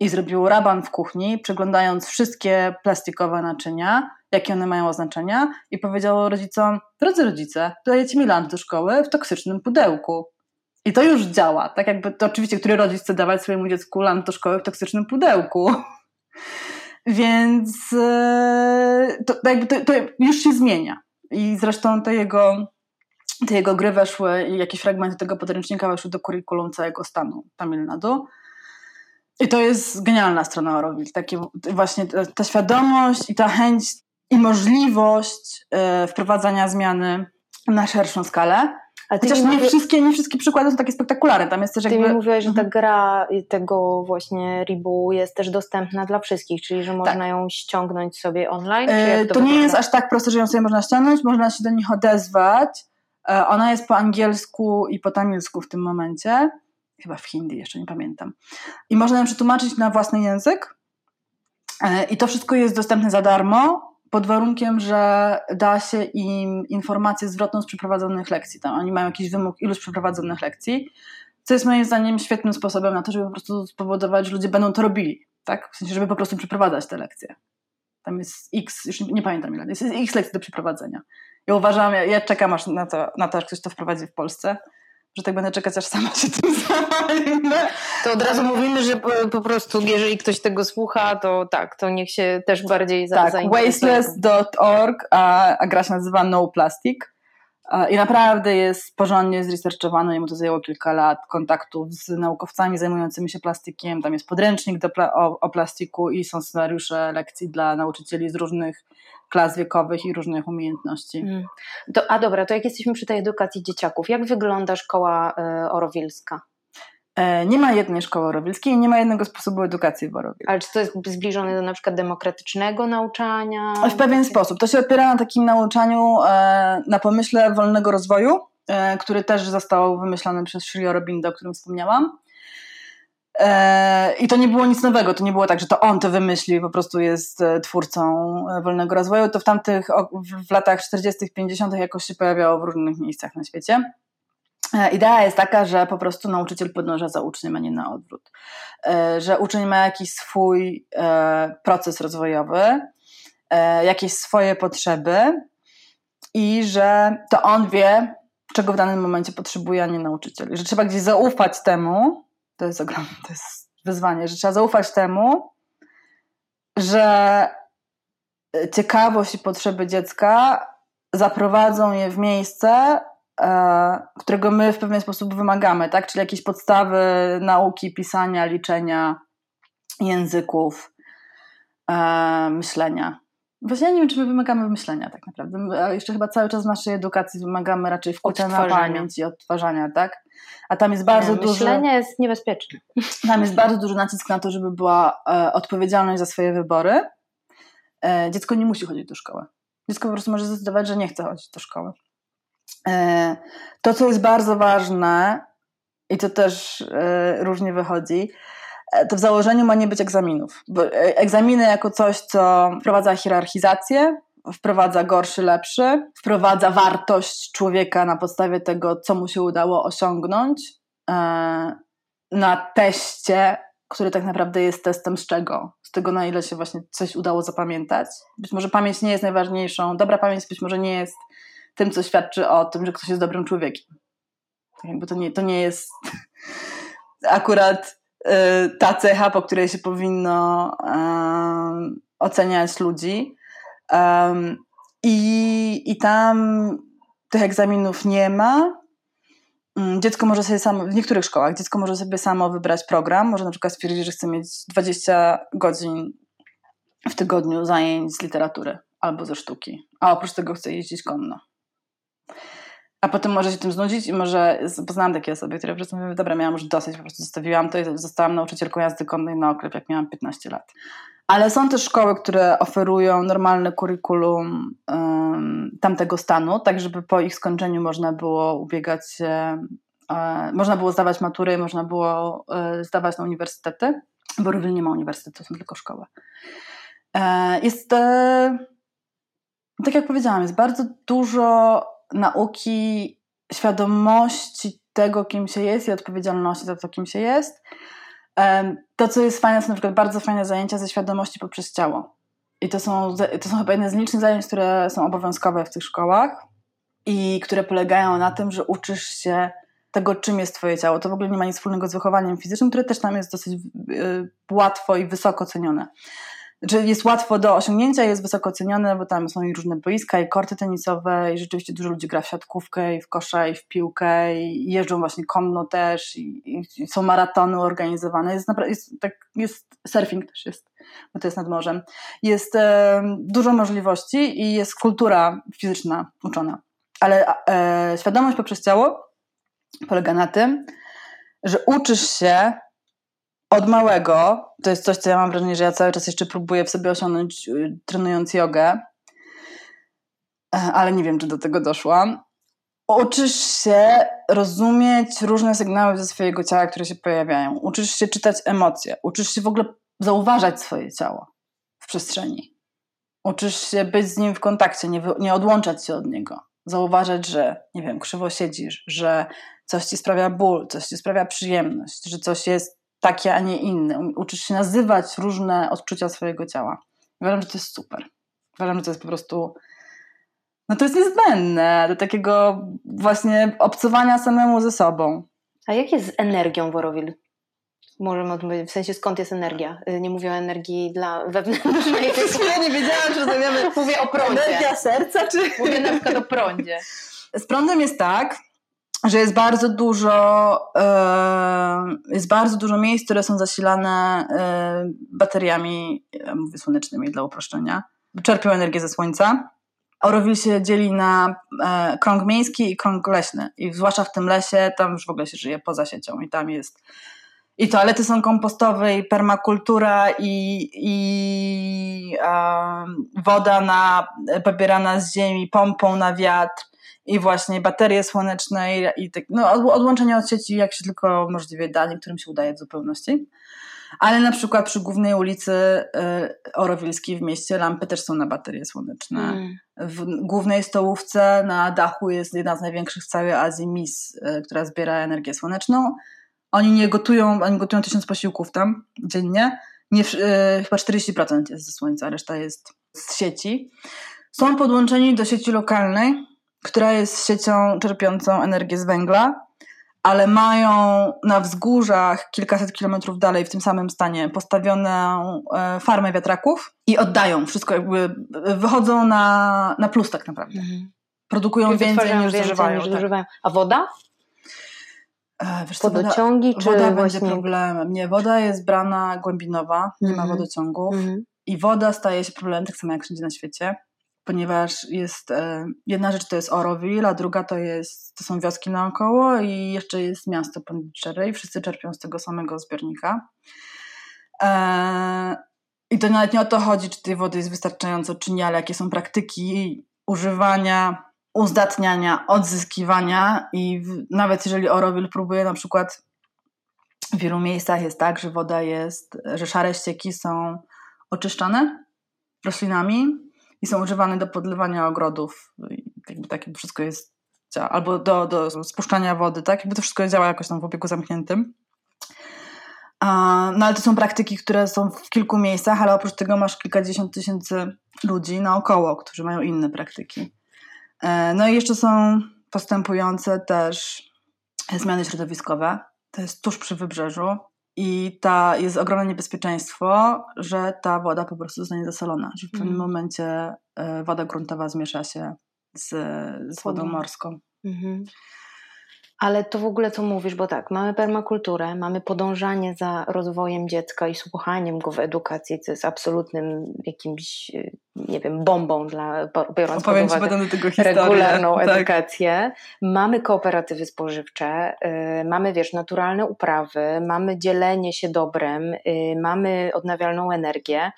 i zrobiło raban w kuchni, przeglądając wszystkie plastikowe naczynia, jakie one mają oznaczenia i powiedziało rodzicom, drodzy rodzice, dajecie mi lunch do szkoły w toksycznym pudełku. I to już działa. Tak jakby to oczywiście, który rodzic chce dawać swojemu dziecku lunch do szkoły w toksycznym pudełku. Więc e, to, to, to już się zmienia. I zresztą te jego, te jego gry weszły i jakieś fragmenty tego podręcznika weszły do kurikulum całego stanu Tamil Nadu. I to jest genialna strona Auroville. Takie właśnie ta, ta świadomość i ta chęć i możliwość e, wprowadzania zmiany na szerszą skalę. Chociaż nie, mówi... wszystkie, nie wszystkie przykłady są takie spektakularne. Tam jest też ty jakby... mi mówiłaś, że ta mhm. gra tego właśnie Ribu jest też dostępna dla wszystkich, czyli że można tak. ją ściągnąć sobie online? E, to, to nie jest aż tak proste, że ją sobie można ściągnąć, można się do nich odezwać. E, ona jest po angielsku i po tamilsku w tym momencie. Chyba w hindi, jeszcze nie pamiętam. I można ją przetłumaczyć na własny język. E, I to wszystko jest dostępne za darmo pod warunkiem, że da się im informację zwrotną z przeprowadzonych lekcji. Tam oni mają jakiś wymóg ilość przeprowadzonych lekcji, co jest moim zdaniem świetnym sposobem na to, żeby po prostu spowodować, że ludzie będą to robili. Tak? W sensie, żeby po prostu przeprowadzać te lekcje. Tam jest x, już nie, nie pamiętam ile, jest x lekcji do przeprowadzenia. Ja uważam, ja, ja czekam aż na to, na to, aż ktoś to wprowadzi w Polsce, że tak będę czekać, aż sama się tym zajmę. To od razu mówimy, że po, po, prostu jeżeli ktoś tego słucha, to tak, to niech się też bardziej tak, wasteless.org, a, a gra się nazywa No Plastic. I naprawdę jest porządnie zresearchowane, jemu to zajęło kilka lat kontaktów z naukowcami zajmującymi się plastikiem. Tam jest podręcznik do, o, o plastiku i są scenariusze lekcji dla nauczycieli z różnych klas wiekowych i różnych umiejętności. To, a dobra, to jak jesteśmy przy tej edukacji dzieciaków, jak wygląda szkoła y, orowilska? E, nie ma jednej szkoły orowilskiej i nie ma jednego sposobu edukacji w Orowil. Ale czy to jest zbliżone do na przykład demokratycznego nauczania? W pewien sposób. To się opiera na takim nauczaniu, e, na pomyśle wolnego rozwoju, który też został wymyślony przez Sri Aurobindo, o którym wspomniałam. I to nie było nic nowego, to nie było tak, że to on to wymyślił, po prostu jest twórcą wolnego rozwoju. To w tamtych, w latach 40., 50. jakoś się pojawiało w różnych miejscach na świecie. E, idea jest taka, że po prostu nauczyciel podąża za uczniem, a nie na odwrót. E, że uczeń ma jakiś swój e, proces rozwojowy, jakieś swoje potrzeby i że to on wie, czego w danym momencie potrzebuje, a nie nauczyciel. Że trzeba gdzieś zaufać temu, to jest ogromne, to jest wyzwanie, że trzeba zaufać temu, że ciekawość i potrzeby dziecka zaprowadzą je w miejsce, E, którego my w pewien sposób wymagamy, tak? Czyli jakieś podstawy nauki, pisania, liczenia, języków, e, myślenia. Właśnie ja nie wiem, czy my wymagamy myślenia tak naprawdę. A jeszcze chyba cały czas w naszej edukacji wymagamy raczej wkucia na pamięć i odtwarzania, tak? A tam jest bardzo nie, dużo... Myślenie jest niebezpieczne. Tam jest bardzo duży nacisk na to, żeby była e, odpowiedzialność za swoje wybory. E, dziecko nie musi chodzić do szkoły. Dziecko po prostu może zdecydować, że nie chce chodzić do szkoły. E, to, co jest bardzo ważne i to też e, różnie wychodzi, e, to w założeniu ma nie być egzaminów. Bo egzaminy jako coś, co wprowadza hierarchizację, wprowadza gorszy, lepszy, wprowadza wartość człowieka na podstawie tego, co mu się udało osiągnąć na teście, który tak naprawdę jest testem z czego? Z tego, na ile się właśnie coś udało zapamiętać. Być może pamięć nie jest najważniejszą, dobra pamięć być może nie jest tym, co świadczy o tym, że ktoś jest dobrym człowiekiem. Tak jakby to nie, to nie jest akurat y, ta cecha, po której się powinno um, oceniać ludzi. Um, i, I tam tych egzaminów nie ma. Mm, dziecko może sobie samo, w niektórych szkołach, dziecko może sobie samo wybrać program. Może na przykład stwierdzić, że chce mieć 20 godzin w tygodniu zajęć z literatury albo ze sztuki, a oprócz tego chce jeździć konno a potem może się tym znudzić i może poznałam takie osoby, które po prostu mówiły, dobra, miałam już dosyć, po prostu zostawiłam to i zostałam nauczycielką jazdy konnej na oklep, jak miałam 15 lat. Ale są też szkoły, które oferują normalne kurikulum um, tamtego stanu, tak żeby po ich skończeniu można było ubiegać się, e, można było zdawać matury, można było e, zdawać na uniwersytety, bo Rywil nie ma uniwersytetu, są tylko szkoły. E, jest, e, tak jak powiedziałam, jest bardzo dużo nauki świadomości tego, kim się jest i odpowiedzialności za to, kim się jest. To, co jest fajne, są na przykład bardzo fajne zajęcia ze świadomości poprzez ciało. I to są, to są chyba jedne z licznych zajęć, które są obowiązkowe w tych szkołach i które polegają na tym, że uczysz się tego, czym jest Twoje ciało. To w ogóle nie ma nic wspólnego z wychowaniem fizycznym, które też tam jest dosyć y, łatwo i wysoko cenione że jest łatwo do osiągnięcia, jest wysoko cenione, bo tam są i różne boiska, i korty tenisowe, i rzeczywiście dużo ludzi gra w siatkówkę, i w kosza, i w piłkę, i jeżdżą właśnie konno też, i, i są maratony organizowane. Jest, jest, tak, jest surfing też jest, bo to jest nad morzem. Jest e, dużo możliwości i jest kultura fizyczna uczona. Ale e, świadomość poprzez ciało polega na tym, że uczysz się od małego, to jest coś, co ja mam wrażenie, że ja cały czas jeszcze próbuję w sobie osiągnąć y, trenując jogę, e, ale nie wiem, czy do tego doszłam. Uczysz się rozumieć różne sygnały ze swojego ciała, które się pojawiają. Uczysz się czytać emocje. Uczysz się w ogóle zauważać swoje ciało w przestrzeni. Uczysz się być z nim w kontakcie, nie, nie odłączać się od niego. Zauważać, że, nie wiem, krzywo siedzisz, że coś ci sprawia ból, coś ci sprawia przyjemność, że coś jest takie, a nie inne. Uczysz się nazywać różne odczucia swojego ciała. Uważam, że to jest super. Uważam, że to jest po prostu. No to jest niezbędne do takiego właśnie obcowania samemu ze sobą. A jak jest z energią Worowil? Możemy odpowiedzieć, w sensie skąd jest energia? Y, nie mówię o energii dla wewnętrznej. Ja nie wiedziałam, że rozmawiamy. Mówię o prądzie. Energia serca, czy. Mówię na przykład o prądzie. Z prądem jest tak, że jest bardzo dużo, jest bardzo dużo miejsc, które są zasilane bateriami, mówię słonecznymi dla uproszczenia. Czerpią energię ze słońca. Orowil się dzieli na e, krąg miejski i krąg leśny. I zwłaszcza w tym lesie, tam już w ogóle się żyje poza siecią i tam jest i toalety są kompostowe, i permakultura, i, i woda na, pobierana z ziemi, pompą na wiatr, i właśnie baterie słoneczne, i, i tak, no, odłączenie od sieci, jak się tylko możliwie da, niektórym się udaje w zupełności. Ale na przykład przy głównej ulicy y, Orowilskiej w mieście lampy też są na baterie słoneczne. Mm. W głównej stołówce na dachu jest jedna z największych w całej Azji MIS, y, która zbiera energię słoneczną. Oni nie gotują, oni gotują tysiąc posiłków tam dziennie. Nie, y, chyba 40% jest ze słońca, reszta jest z sieci. Są podłączeni do sieci lokalnej, która jest siecią czerpiącą energię z węgla ale mają na wzgórzach kilkaset kilometrów dalej w tym samym stanie postawioną e, farmę wiatraków i oddają wszystko, jakby wychodzą na, na plus tak naprawdę. Mhm. Produkują więcej niż zużywają. Niż tak. A woda? E, wiesz co, wodociągi woda, czy woda właśnie... będzie problemem. Nie, woda jest brana głębinowa, nie mhm. ma wodociągów mhm. i woda staje się problemem tak samo jak wszędzie na świecie ponieważ jest e, jedna rzecz to jest Oroville, a druga to, jest, to są wioski naokoło i jeszcze jest miasto Pondicherry i wszyscy czerpią z tego samego zbiornika. E, I to nawet nie o to chodzi, czy tej wody jest wystarczająco, czy nie, ale jakie są praktyki używania, uzdatniania, odzyskiwania i nawet jeżeli Oroville próbuje na przykład w wielu miejscach jest tak, że woda jest, że szare ścieki są oczyszczane roślinami, są używane do podlewania ogrodów. Jakby takie wszystko jest, albo do, do spuszczania wody, tak? Jakby to wszystko działa jakoś tam w obiegu zamkniętym. No ale to są praktyki, które są w kilku miejscach, ale oprócz tego masz kilkadziesiąt tysięcy ludzi naokoło, którzy mają inne praktyki. E, no i jeszcze są postępujące też zmiany środowiskowe. To jest tuż przy wybrzeżu. I ta, jest ogromne niebezpieczeństwo, że ta woda po prostu zostanie zasolona, że w pewnym mm. momencie e, woda gruntowa zmiesza się z, z wodą morską. Mm-hmm. Ale to w ogóle co mówisz, bo tak, mamy permakulturę, mamy podążanie za rozwojem dziecka i słuchaniem go w edukacji, co jest absolutnym jakimś, nie wiem, bombą dla, biorąc Opowiem pod uwagę tego regularną tak. edukację. Mamy kooperatywy spożywcze, y, mamy, wiesz, naturalne uprawy, mamy dzielenie się dobrem, y, mamy odnawialną energię.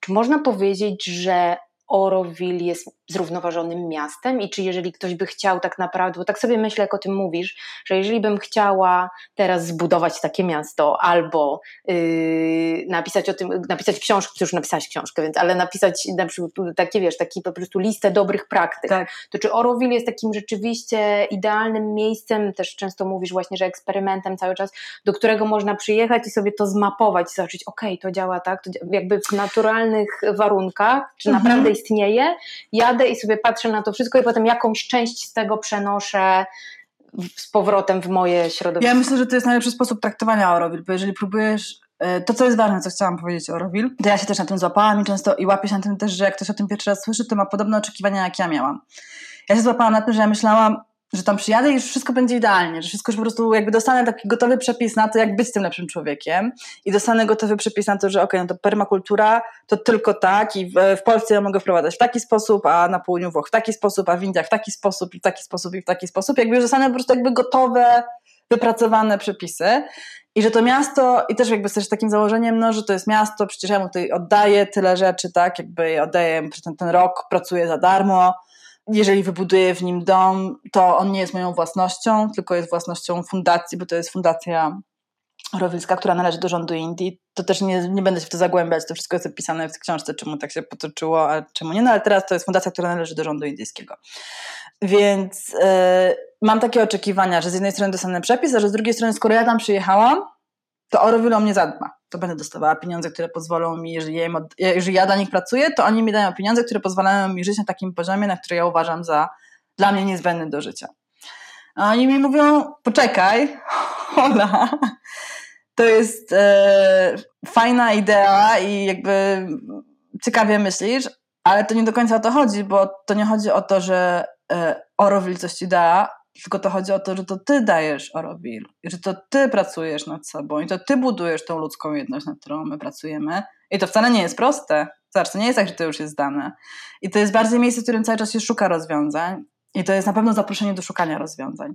Czy można powiedzieć, że Oroville jest zrównoważonym miastem i czy jeżeli ktoś by chciał tak naprawdę, bo tak sobie myślę, jak o tym mówisz, że jeżeli bym chciała teraz zbudować takie miasto albo yy, napisać o tym, napisać książkę, już napisałaś książkę, więc, ale napisać na przykład takie, wiesz, taki po prostu listę dobrych praktyk, tak. to czy Oroville jest takim rzeczywiście idealnym miejscem, też często mówisz właśnie, że eksperymentem cały czas, do którego można przyjechać i sobie to zmapować i zobaczyć, okej, okay, to działa tak, to jakby w naturalnych warunkach, czy mhm. naprawdę istnieje, jadę i sobie patrzę na to wszystko i potem jakąś część z tego przenoszę z powrotem w moje środowisko. Ja myślę, że to jest najlepszy sposób traktowania Orowil, bo jeżeli próbujesz e, to, co jest ważne, co chciałam powiedzieć o Orowil, to ja się też na tym złapałam i często i łapię się na tym też, że jak ktoś o tym pierwszy raz słyszy, to ma podobne oczekiwania, jak ja miałam. Ja się złapałam na tym, że ja myślałam, że tam przyjadę i już wszystko będzie idealnie, że wszystko już po prostu jakby dostanę taki gotowy przepis na to, jak być tym lepszym człowiekiem i dostanę gotowy przepis na to, że okay, no to permakultura to tylko tak i w, w, Polsce ja mogę wprowadzać w taki sposób, a na południu Włoch w taki sposób, a w Indiach w taki sposób i w taki sposób i w taki sposób, jakby już dostanę po prostu jakby gotowe, wypracowane przepisy. I że to miasto, i też jakby z takim założeniem, no, że to jest miasto, przecież ja mu tutaj oddaję tyle rzeczy, tak, jakby oddaję ten, ten rok, pracuję za darmo, jeżeli wybuduję w nim dom, to on nie jest moją własnością, tylko jest własnością fundacji, bo to jest fundacja Rowilska, która należy do rządu Indii. To też nie, nie będę się w to zagłębiać, to wszystko jest opisane w książce, czemu tak się potoczyło, a czemu nie, no ale teraz to jest fundacja, która należy do rządu indyjskiego. Więc yy, mam takie oczekiwania, że z jednej strony dostanę przepis, a że z drugiej strony, skoro ja tam przyjechałam, to Orowil o mnie zadba. To będę dostawała pieniądze, które pozwolą mi, jeżeli ja, od, jeżeli ja dla nich pracuję, to oni mi dają pieniądze, które pozwalają mi żyć na takim poziomie, na który ja uważam za dla mnie niezbędny do życia. A oni mi mówią, poczekaj, hola, to jest e, fajna idea i jakby ciekawie myślisz, ale to nie do końca o to chodzi, bo to nie chodzi o to, że e, Orowil coś ci da, tylko to chodzi o to, że to ty dajesz Orowil, że to ty pracujesz nad sobą i to ty budujesz tą ludzką jedność, nad którą my pracujemy I to wcale nie jest proste. Zobacz, to nie jest tak, że to już jest dane. I to jest bardziej miejsce, w którym cały czas się szuka rozwiązań. I to jest na pewno zaproszenie do szukania rozwiązań.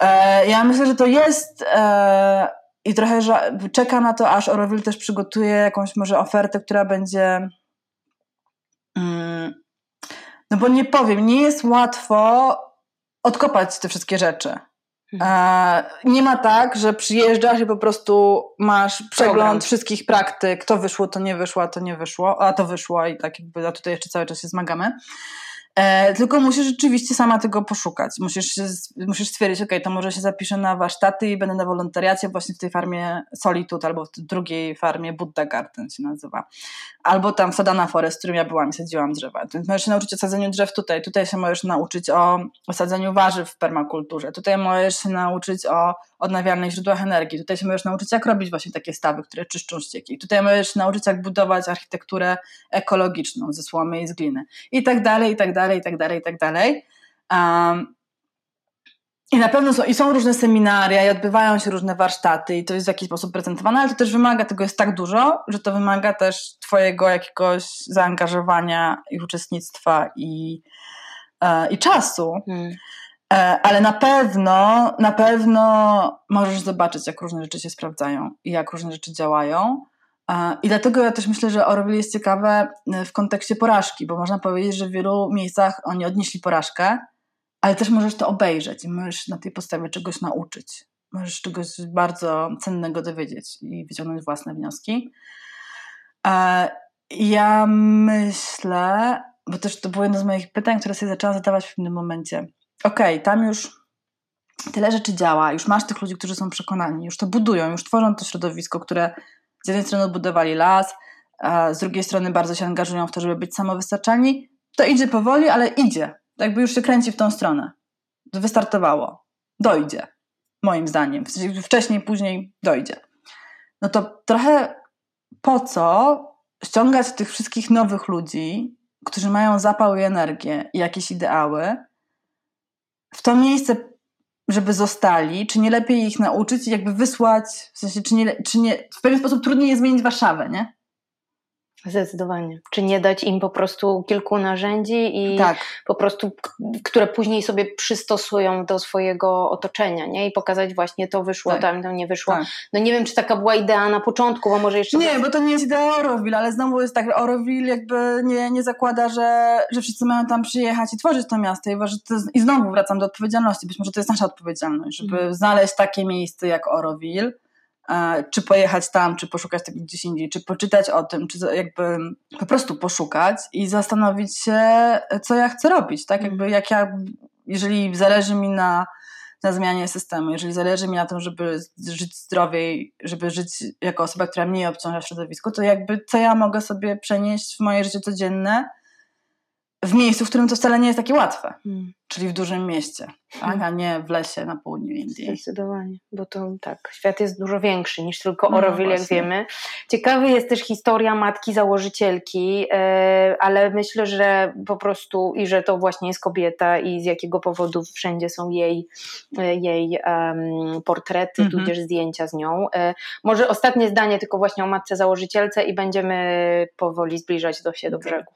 E, ja myślę, że to jest e, i trochę że czeka na to, aż Orowil też przygotuje jakąś może ofertę, która będzie. Mm, no bo nie powiem, nie jest łatwo odkopać te wszystkie rzeczy. Mhm. E, nie ma tak, że przyjeżdżasz i po prostu masz przegląd Program. wszystkich praktyk, to wyszło, to nie wyszło, a to nie wyszło, a to wyszło i tak jakby, a tutaj jeszcze cały czas się zmagamy. E, tylko musisz rzeczywiście sama tego poszukać. Musisz, musisz stwierdzić, ok, to może się zapiszę na warsztaty i będę na wolontariacie właśnie w tej farmie Solitude albo w drugiej farmie Buddha Garden się nazywa. Albo tam w Sadana Forest, w którym ja byłam i sadziłam drzewa. Więc możesz się nauczyć o sadzeniu drzew tutaj. Tutaj się możesz nauczyć o, o warzyw w permakulturze. Tutaj możesz się nauczyć o odnawialnych źródłach energii. Tutaj się możesz nauczyć, jak robić właśnie takie stawy, które czyszczą ścieki. Tutaj możesz nauczyć, jak budować architekturę ekologiczną ze słomy i z gliny. I tak dalej, i tak dalej, i tak dalej, i tak dalej. Um, i na pewno są, i są różne seminaria, i odbywają się różne warsztaty, i to jest w jakiś sposób prezentowane, ale to też wymaga, tego jest tak dużo, że to wymaga też Twojego jakiegoś zaangażowania i uczestnictwa i, e, i czasu. Hmm. E, ale na pewno, na pewno możesz zobaczyć, jak różne rzeczy się sprawdzają i jak różne rzeczy działają. E, I dlatego ja też myślę, że Orwell jest ciekawe e, w kontekście porażki, bo można powiedzieć, że w wielu miejscach oni odnieśli porażkę, ale też możesz to obejrzeć i możesz na tej podstawie czegoś nauczyć. Możesz czegoś bardzo cennego dowiedzieć i wyciągnąć własne wnioski. Ja myślę, bo też to było jedno z moich pytań, które sobie zaczęłam zadawać w pewnym momencie okej, okay, tam już tyle rzeczy działa, już masz tych ludzi, którzy są przekonani, już to budują, już tworzą to środowisko, które z jednej strony budowali las, a z drugiej strony bardzo się angażują w to, żeby być samowystarczalni, to idzie powoli, ale idzie. Jakby już się kręci w tą stronę. To wystartowało. Dojdzie. Moim zdaniem. Wcześniej, później dojdzie. No to trochę po co ściągać tych wszystkich nowych ludzi, którzy mają zapał i energię i jakieś ideały, w to miejsce, żeby zostali, czy nie lepiej ich nauczyć i jakby wysłać, w sensie, czy nie, czy nie, w pewien sposób trudniej jest zmienić Warszawę, nie? Zdecydowanie. Czy nie dać im po prostu kilku narzędzi i tak. po prostu, które później sobie przystosują do swojego otoczenia, nie? I pokazać właśnie to wyszło, tak. tam to nie wyszło. Tak. No nie wiem, czy taka była idea na początku, bo może jeszcze... Nie, bo to nie jest idea Orowil, ale znowu jest tak, Orowil jakby nie, nie zakłada, że, że wszyscy mają tam przyjechać i tworzyć to miasto. I, to I znowu wracam do odpowiedzialności. Być może to jest nasza odpowiedzialność, żeby mhm. znaleźć takie miejsce jak Orowil, czy pojechać tam, czy poszukać tego gdzieś indziej, czy poczytać o tym, czy jakby po prostu poszukać i zastanowić się, co ja chcę robić, tak? Jakby jak ja, jeżeli zależy mi na, na zmianie systemu, jeżeli zależy mi na tym, żeby żyć zdrowiej, żeby żyć jako osoba, która mniej obciąża środowisko, to jakby co ja mogę sobie przenieść w moje życie codzienne, w miejscu, w którym to wcale nie jest takie łatwe, hmm. Czyli w dużym mieście, tak? Hmm. a nie w lesie na południu Indii. Zdecydowanie, bo to tak, świat jest dużo większy niż tylko Orowil, no jak wiemy. Ciekawy jest też historia matki założycielki, e, ale myślę, że po prostu i że to właśnie jest kobieta i z jakiego powodu wszędzie są jej, e, jej um, portrety, -hmm. tudzież zdjęcia z nią. E, może ostatnie zdanie tylko właśnie o matce założycielce i będziemy powoli zbliżać do się do brzegu.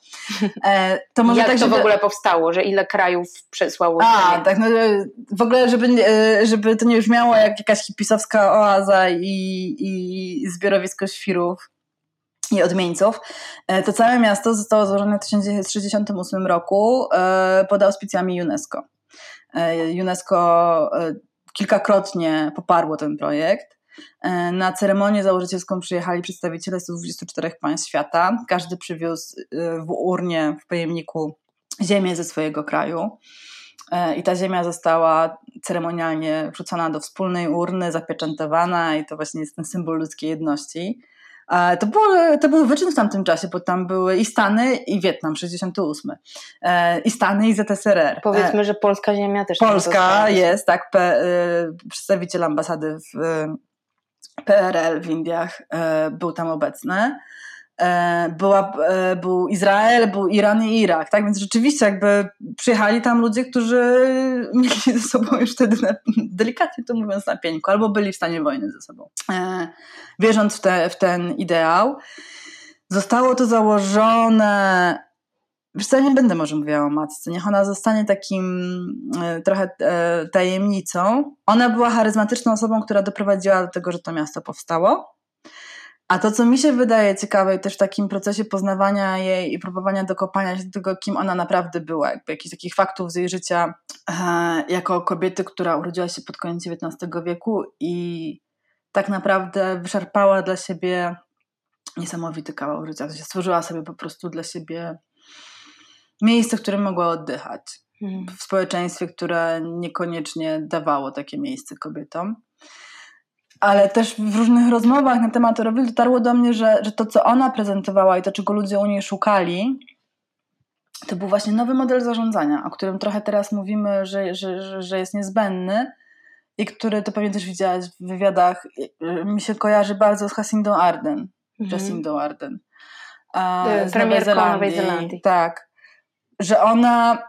to może Jak tak, to w ogóle powstało, że ile krajów przesłało? A, tak, no, w ogóle, żeby, e, żeby to nie brzmiało jak jakaś hipisowska oaza i, i zbiorowisko świrów i odmieńców. E, to całe miasto zostało złożone w 1968 roku e, pod auspicjami UNESCO. UNESCO kilkakrotnie poparło ten projekt. Na ceremonię założycielską przyjechali przedstawiciele 124 państw świata. Każdy przywiózł w urnie, w pojemniku ziemię ze swojego kraju. E, I ta ziemia została ceremonialnie wrzucona do wspólnej urny, zapieczętowana, i to właśnie jest ten symbol ludzkiej jedności. To, było, to był wyczyn w tamtym czasie, bo tam były i Stany, i Wietnam, 68. E, I Stany, i ZSRR. Powiedzmy, e, że polska ziemia też Polska jest, tak. P, przedstawiciel ambasady w PRL w Indiach był tam obecny. E, była, e, był Izrael, był Iran i Irak, tak? Więc rzeczywiście jakby przyjechali tam ludzie, którzy mieli ze sobą już wtedy, na, delikatnie to mówiąc, na pieńku, albo byli w stanie wojny ze sobą. E, wierząc w, te, w ten ideał, zostało to założone Wiesz co, nie będę może mówiła o matce, niech ona zostanie takim trochę tajemnicą. Ona była charyzmatyczną osobą, która doprowadziła do tego, że to miasto powstało. A to, co mi się wydaje ciekawe też w takim procesie poznawania jej i próbowania dokopania się do tego, kim ona naprawdę była, jakby jakichś takich faktów z jej życia e, jako kobiety, która urodziła się pod koniec XIX wieku i tak naprawdę wyszarpała dla siebie niesamowity kawał życia. To się stworzyła sobie po prostu dla siebie miejsce, w którym mogła oddychać. Hmm. W społeczeństwie, które niekoniecznie dawało takie miejsce kobietom ale też w różnych rozmowach na temat Orowil dotarło do mnie, że, że to, co ona prezentowała i to, czego ludzie u niej szukali, to był właśnie nowy model zarządzania, o którym trochę teraz mówimy, że, że, że jest niezbędny i który, to pewnie też widziałaś w wywiadach, mi się kojarzy bardzo z Jacindą Arden. Mhm. Jacindą Arden. z Nowej Zelandii. Nowej Zelandii. Tak. Że ona,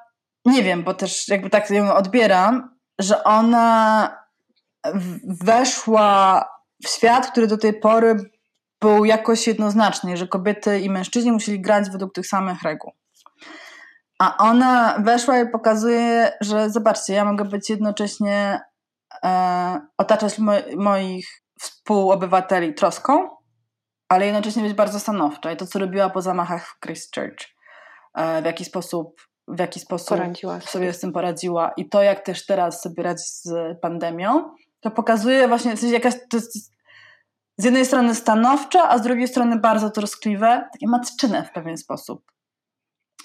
nie wiem, bo też jakby tak ją odbieram, że ona weszła w świat, który do tej pory był jakoś jednoznaczny, że kobiety i mężczyźni musieli grać według tych samych reguł. A ona weszła i pokazuje, że zobaczcie, ja mogę być jednocześnie e, otaczać mo moich współobywateli troską, ale jednocześnie być bardzo stanowcza. I to, co robiła po zamachach w Christchurch, e, w jaki sposób w jaki sposób sobie z tym poradziła i to, jak też teraz sobie radzi z pandemią, to pokazuje właśnie, sensie jakaś, to jest z jednej strony stanowcze, a z drugiej strony bardzo troskliwe, takie matczyne w pewien sposób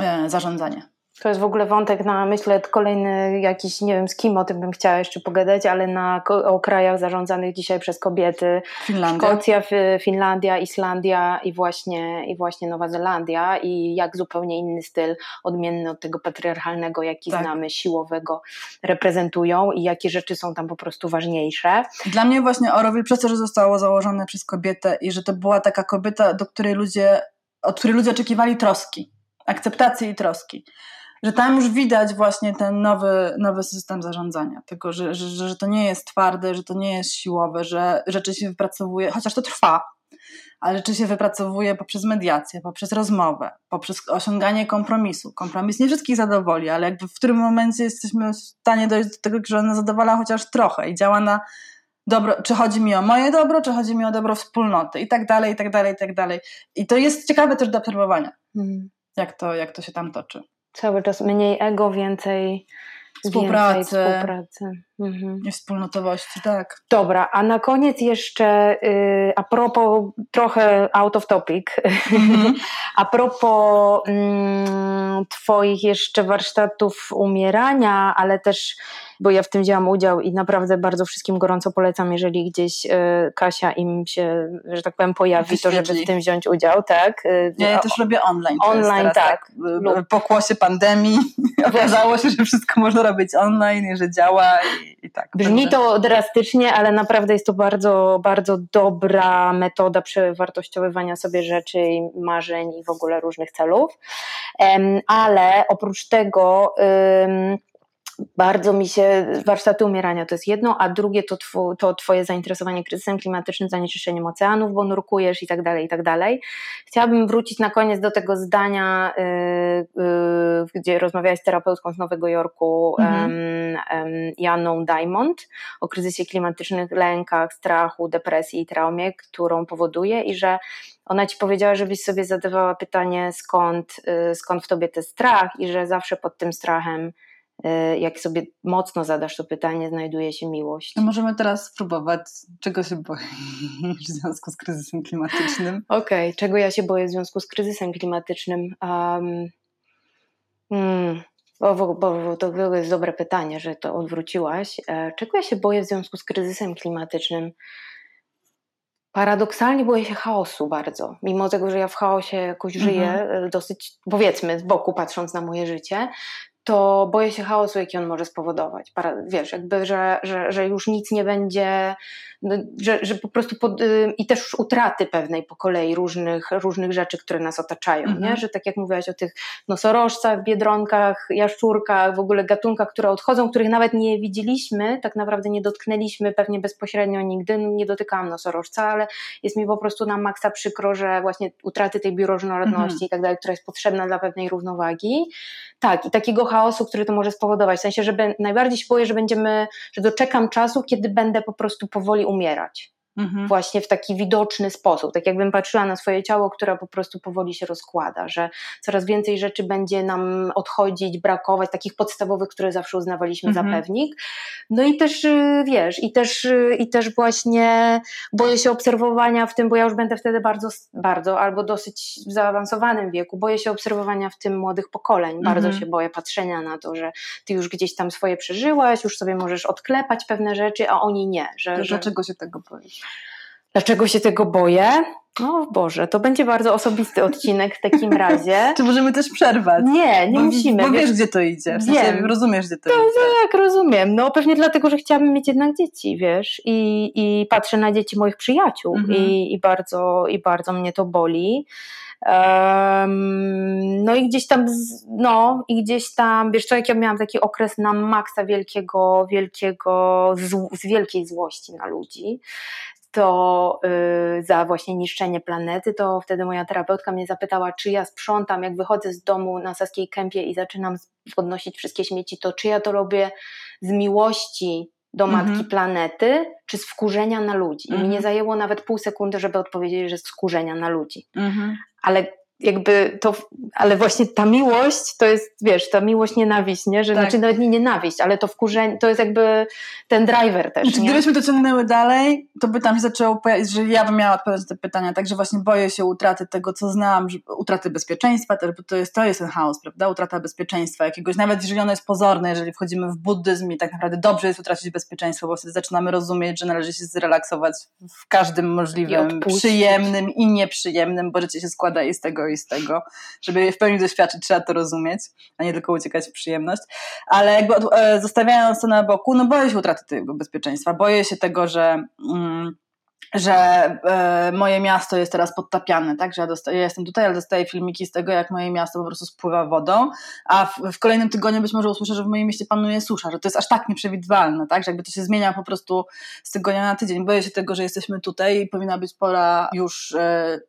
e, zarządzanie. To jest w ogóle wątek na, myślę, kolejny jakiś, nie wiem z kim o tym bym chciała jeszcze pogadać, ale na, o krajach zarządzanych dzisiaj przez kobiety. Finlandia. Szkocja, Finlandia, Islandia i właśnie, i właśnie Nowa Zelandia i jak zupełnie inny styl, odmienny od tego patriarchalnego, jaki tak. znamy, siłowego, reprezentują i jakie rzeczy są tam po prostu ważniejsze. Dla mnie właśnie Orowil przez to, że zostało założone przez kobietę i że to była taka kobieta, do której ludzie, od której ludzie oczekiwali troski, akceptacji i troski że tam już widać właśnie ten nowy, nowy system zarządzania. Tego, że, że, że to nie jest twarde, że to nie jest siłowe, że rzeczy się wypracowuje, chociaż to trwa, ale rzeczy się wypracowuje poprzez mediację, poprzez rozmowę, poprzez osiąganie kompromisu. Kompromis nie wszystkich zadowoli, ale jakby w którym momencie jesteśmy w stanie dojść do tego, że ona zadowala chociaż trochę i działa na dobro, czy chodzi mi o moje dobro, czy chodzi mi o dobro wspólnoty i tak dalej, i tak dalej, i tak dalej. I to jest ciekawe też do obserwowania, mm. jak, to, jak to się tam toczy cały czas mniej ego, więcej współpracy, więcej współpracy. Mhm. wspólnotowości, tak. Dobra, a na koniec jeszcze y, a propos trochę out of topic, mhm. a propos y, Twoich jeszcze warsztatów umierania, ale też bo ja w tym wzięłam udział i naprawdę bardzo wszystkim gorąco polecam, jeżeli gdzieś y, Kasia im się, że tak powiem, pojawi, to żeby w tym wziąć udział, tak? Y, ja, ja też robię online. Online, tak. tak. W pokłosie pandemii okazało się, że wszystko można robić online i że działa tak. Brzmi to drastycznie, ale naprawdę jest to bardzo, bardzo dobra metoda przewartościowywania sobie rzeczy i marzeń i w ogóle różnych celów. Ale oprócz tego bardzo mi się warsztaty umierania to jest jedno, a drugie to, to twoje zainteresowanie kryzysem klimatycznym, zanieczyszczeniem oceanów, bo nurkujesz i tak dalej, i tak dalej. Chciałabym wrócić na koniec do tego zdania, yy, yy, gdzie rozmawiałeś z terapeutką z Nowego Jorku, mhm. Janą Diamond, o kryzysie klimatycznych, lękach, strachu, depresji i traumie, którą powoduje i że ona ci powiedziała, żebyś sobie zadawała pytanie, skąd, y, skąd w tobie ten strach i że zawsze pod tym strachem jak sobie mocno zadasz to pytanie, znajduje się miłość. No możemy teraz spróbować, czego się boisz w związku z kryzysem klimatycznym. Okej, okay. czego ja się boję w związku z kryzysem klimatycznym? Um, hmm, bo, bo, to jest dobre pytanie, że to odwróciłaś. E, czego ja się boję w związku z kryzysem klimatycznym? Paradoksalnie boję się chaosu bardzo, mimo tego, że ja w chaosie jakoś żyję, mhm. E, dosyć powiedzmy z boku patrząc na moje życie, to boję się chaosu, jaki on może spowodować. Wiesz, jakby, że, że, że już nic nie będzie, no, że, że po prostu pod, y, i też utraty pewnej po kolei różnych, różnych rzeczy, które nas otaczają, nie? Mhm. że tak jak mówiłaś o tych nosorożcach, biedronkach, jaszczurkach, w ogóle gatunkach, które odchodzą, których nawet nie widzieliśmy, tak naprawdę nie dotknęliśmy pewnie bezpośrednio nigdy, nie dotykałam nosorożca, ale jest mi po prostu na maksa przykro, że właśnie utraty tej bioróżnorodności mhm. i tak dalej, która jest potrzebna dla pewnej równowagi, tak, i takiego chaosu, który to może spowodować. W sensie, że najbardziej się boję, że będziemy, że doczekam czasu, kiedy będę po prostu powoli umierać mhm. właśnie w taki widoczny sposób. Tak jakbym patrzyła na swoje ciało, które po prostu powoli się rozkłada, że coraz więcej rzeczy będzie nam odchodzić, brakować, takich podstawowych, które zawsze uznawaliśmy mhm. za pewnik. No i też y, wiesz, i też, y, i też właśnie boję się obserwowania w tym, bo ja już będę wtedy bardzo, bardzo albo dosyć w zaawansowanym wieku, boję się obserwowania w tym młodych pokoleń. Mhm. Bardzo się boję patrzenia na to, że ty już gdzieś tam swoje przeżyłaś, już sobie możesz odklepać pewne rzeczy, a oni nie. Że, że... Dlaczego się tego boisz? Dlaczego się tego boję? No Boże, to będzie bardzo osobisty odcinek w takim razie. Czy możemy też przerwać? Nie, nie bo, musimy. Bo wiesz, wiesz, gdzie to idzie. W sensie wiem. rozumiesz, gdzie to, to idzie. Tak, rozumiem. No pewnie dlatego, że chciałabym mieć jednak dzieci, wiesz, i, i patrzę na dzieci moich przyjaciół mhm. i, i, bardzo, i bardzo mnie to boli. Um, no i gdzieś tam, no i gdzieś tam, wiesz co, jak ja miałam taki okres na maksa wielkiego, wielkiego, z, z wielkiej złości na ludzi, to y, za właśnie niszczenie planety, to wtedy moja terapeutka mnie zapytała, czy ja sprzątam, jak wychodzę z domu na Saskiej Kępie i zaczynam podnosić wszystkie śmieci, to czy ja to robię z miłości do matki mm -hmm. planety, czy z wkurzenia na ludzi. I mm -hmm. mi nie zajęło nawet pół sekundy, żeby odpowiedzieć, że z wkurzenia na ludzi. Mm -hmm. Ale jakby to, ale właśnie ta miłość to jest, wiesz, ta miłość, nienawiść, nie? Że, tak. Znaczy nawet nie nienawiść, ale to wkurzenie, to jest jakby ten driver też, znaczy? Gdybyśmy to ciągnęły dalej, to by tam się zaczęło pojawić, że ja bym miała odpowiadać na te pytania, także właśnie boję się utraty tego, co znam, że, utraty bezpieczeństwa, bo to jest, to jest ten chaos, prawda? Utrata bezpieczeństwa jakiegoś, nawet jeżeli ono jest pozorne, jeżeli wchodzimy w buddyzm i tak naprawdę dobrze jest utracić bezpieczeństwo, bo wtedy zaczynamy rozumieć, że należy się zrelaksować w każdym możliwym, przyjemnym i nieprzyjemnym, bo życie się składa i z tego i z tego, żeby w pełni doświadczyć, trzeba to rozumieć, a nie tylko uciekać w przyjemność. Ale jakby e, zostawiając to na boku, no boję się utraty tego bezpieczeństwa, boję się tego, że. Mm, że e, moje miasto jest teraz podtapiane, tak? Że ja, ja jestem tutaj, ale dostaję filmiki z tego, jak moje miasto po prostu spływa wodą, a w, w, kolejnym tygodniu być może usłyszę, że w moim mieście panuje susza, że to jest aż tak nieprzewidywalne, tak? Że jakby to się zmienia po prostu z tygodnia na tydzień. Boję się tego, że jesteśmy tutaj i powinna być pora już e,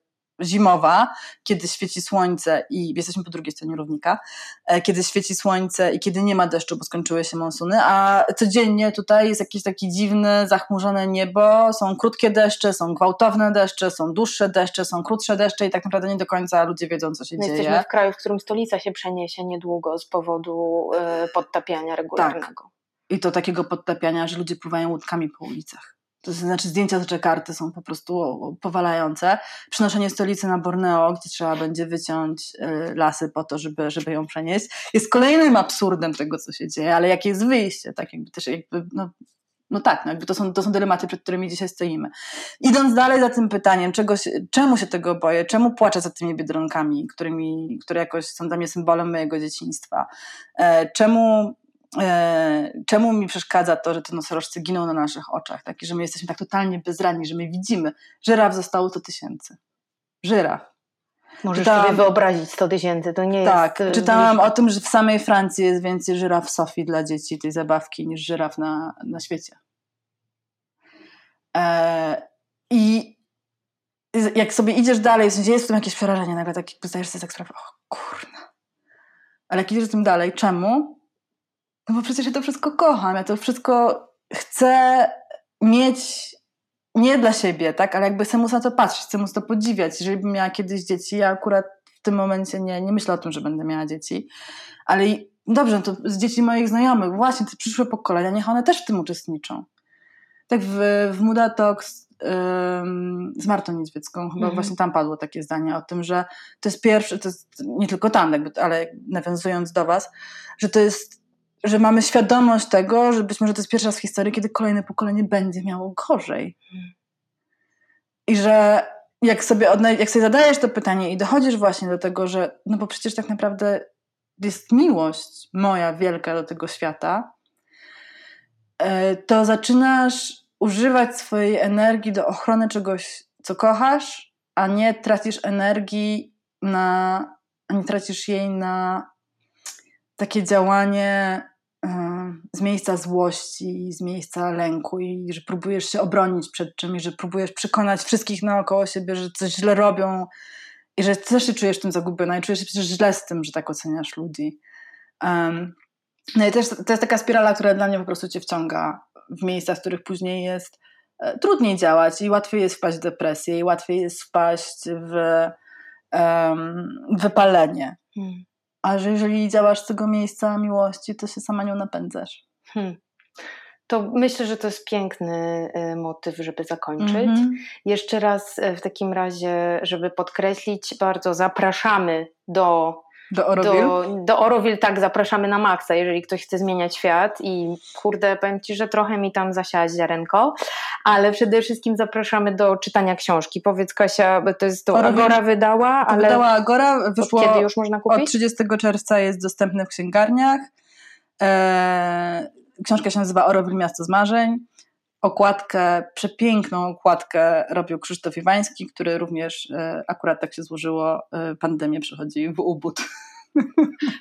zimowa, kiedy świeci słońce i jesteśmy po drugiej stronie równika, e, kiedy świeci słońce i kiedy nie ma deszczu, bo skończyły się monsuny, a codziennie tutaj jest jakieś takie dziwne, zachmurzone niebo, są krótkie deszcze, są gwałtowne deszcze, są dłuższe deszcze, są krótsze deszcze i tak naprawdę nie do końca ludzie wiedzą, co się My dzieje. Jesteśmy w kraju, w którym stolica się przeniesie niedługo z powodu y, podtapiania regularnego. Tak. I to takiego podtapiania, że ludzie pływają łódkami po ulicach. To znaczy zdjęcia z Dżakarty są po prostu powalające. Przynoszenie stolicy na Borneo, gdzie trzeba będzie wyciąć y, lasy po to, żeby, żeby ją przenieść, jest kolejnym absurdem tego, co się dzieje, ale jakie jest wyjście, tak jakby też jakby, no, no tak, no jakby to, są, to są dylematy, przed którymi dzisiaj stoimy. Idąc dalej za tym pytaniem, czego się, czemu się tego boję, czemu płaczę za tymi biedronkami, którymi, które jakoś są dla mnie symbolem mojego dzieciństwa, e, czemu czemu mi przeszkadza to, że te nosorożce giną na naszych oczach, taki, że my jesteśmy tak totalnie bezradni, że my widzimy, żyraf zostało 100 tysięcy. Żyraf. Możesz Czytałam, sobie wyobrazić 100 tysięcy, to nie tak, jest... Tak, czytałam o tym, że w samej Francji jest więcej żyraf w Sofii dla dzieci, tej zabawki, niż żyraf na, na świecie. E, I jak sobie idziesz dalej, w sensie jest w tym jakieś przerażenie, nagle tak zdajesz sobie tak sprawę, o kurna. Ale jak idziesz z tym dalej, czemu? No bo przecież ja to wszystko kocham, ja to wszystko chcę mieć nie dla siebie, tak, ale jakby chcę móc na to patrzeć, chcę móc to podziwiać. Jeżeli bym miała kiedyś dzieci, ja akurat w tym momencie nie, nie myślę o tym, że będę miała dzieci, ale dobrze, no to z dzieci moich znajomych, właśnie te przyszłe pokolenia, niech one też w tym uczestniczą. Tak w, w Muda Talks z Martą Niedźwiecką, chyba mhm. właśnie tam padło takie zdanie o tym, że to jest pierwszy, to jest nie tylko tam, jakby, ale nawiązując do Was, że to jest że mamy świadomość tego, że być może to jest pierwsza raz w historii, kiedy kolejne pokolenie będzie miało gorzej. I że jak sobie, jak sobie zadajesz to pytanie i dochodzisz właśnie do tego, że no bo przecież tak naprawdę jest miłość moja wielka do tego świata, e, to zaczynasz używać swojej energii do ochrony czegoś, co kochasz, a nie tracisz energii na, a nie tracisz jej na działanie z miejsca złości, z miejsca lęku i że próbujesz się obronić przed czymś, że próbujesz przekonać wszystkich naokoło siebie, że coś źle robią i że też się czujesz tym zagubiona i czujesz się przecież źle z tym, że tak oceniasz ludzi. No i też to jest taka spirala, która dla mnie po prostu cię wciąga w miejsca, w których później jest e, trudniej działać i łatwiej jest wpaść w depresję i łatwiej jest wpaść w um, wypalenie. Hmm. A że jeżeli działasz z tego miejsca miłości, to się sama nią napędzasz. Hmm. To myślę, że to jest piękny y, motyw, żeby zakończyć. Mm -hmm. Jeszcze raz y, w takim razie, żeby podkreślić, bardzo zapraszamy do do Oroville? Do, do Oroville tak, zapraszamy na maksa, jeżeli ktoś chce zmieniać świat i kurde, powiem Ci, że trochę mi tam zasiałaś ziarenko, ale przede wszystkim zapraszamy do czytania książki. Powiedz Kasia, bo to jest to Oroville, Agora wydała, ale... Wydała Agora, wyszło... Od kiedy już można kupić? Od 30 czerwca jest dostępny w księgarniach. Eee, książka się nazywa Oroville Miasto z Marzeń. Okładkę, przepiękną okładkę robił Krzysztof Iwański, który również e, akurat tak się złożyło, e, pandemię przechodzi w ubód.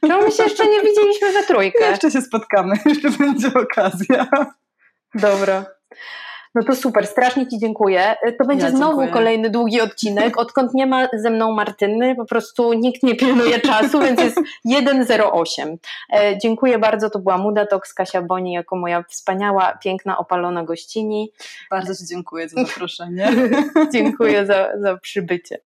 Czemu my się jeszcze nie widzieliśmy we trójkę? Jeszcze się spotkamy, jeszcze będzie okazja. Dobra. No to super, strasznie Ci dziękuję. To będzie ja znowu dziękuję. kolejny długi odcinek. Odkąd nie ma ze mną Martyny, po prostu nikt nie pilnuje czasu, więc jest 1.08. E, dziękuję bardzo, to była Muda Toks, Kasia Boni, jako moja wspaniała, piękna, opalona gościni. Bardzo Ci dziękuję za zaproszenie. dziękuję za, za przybycie.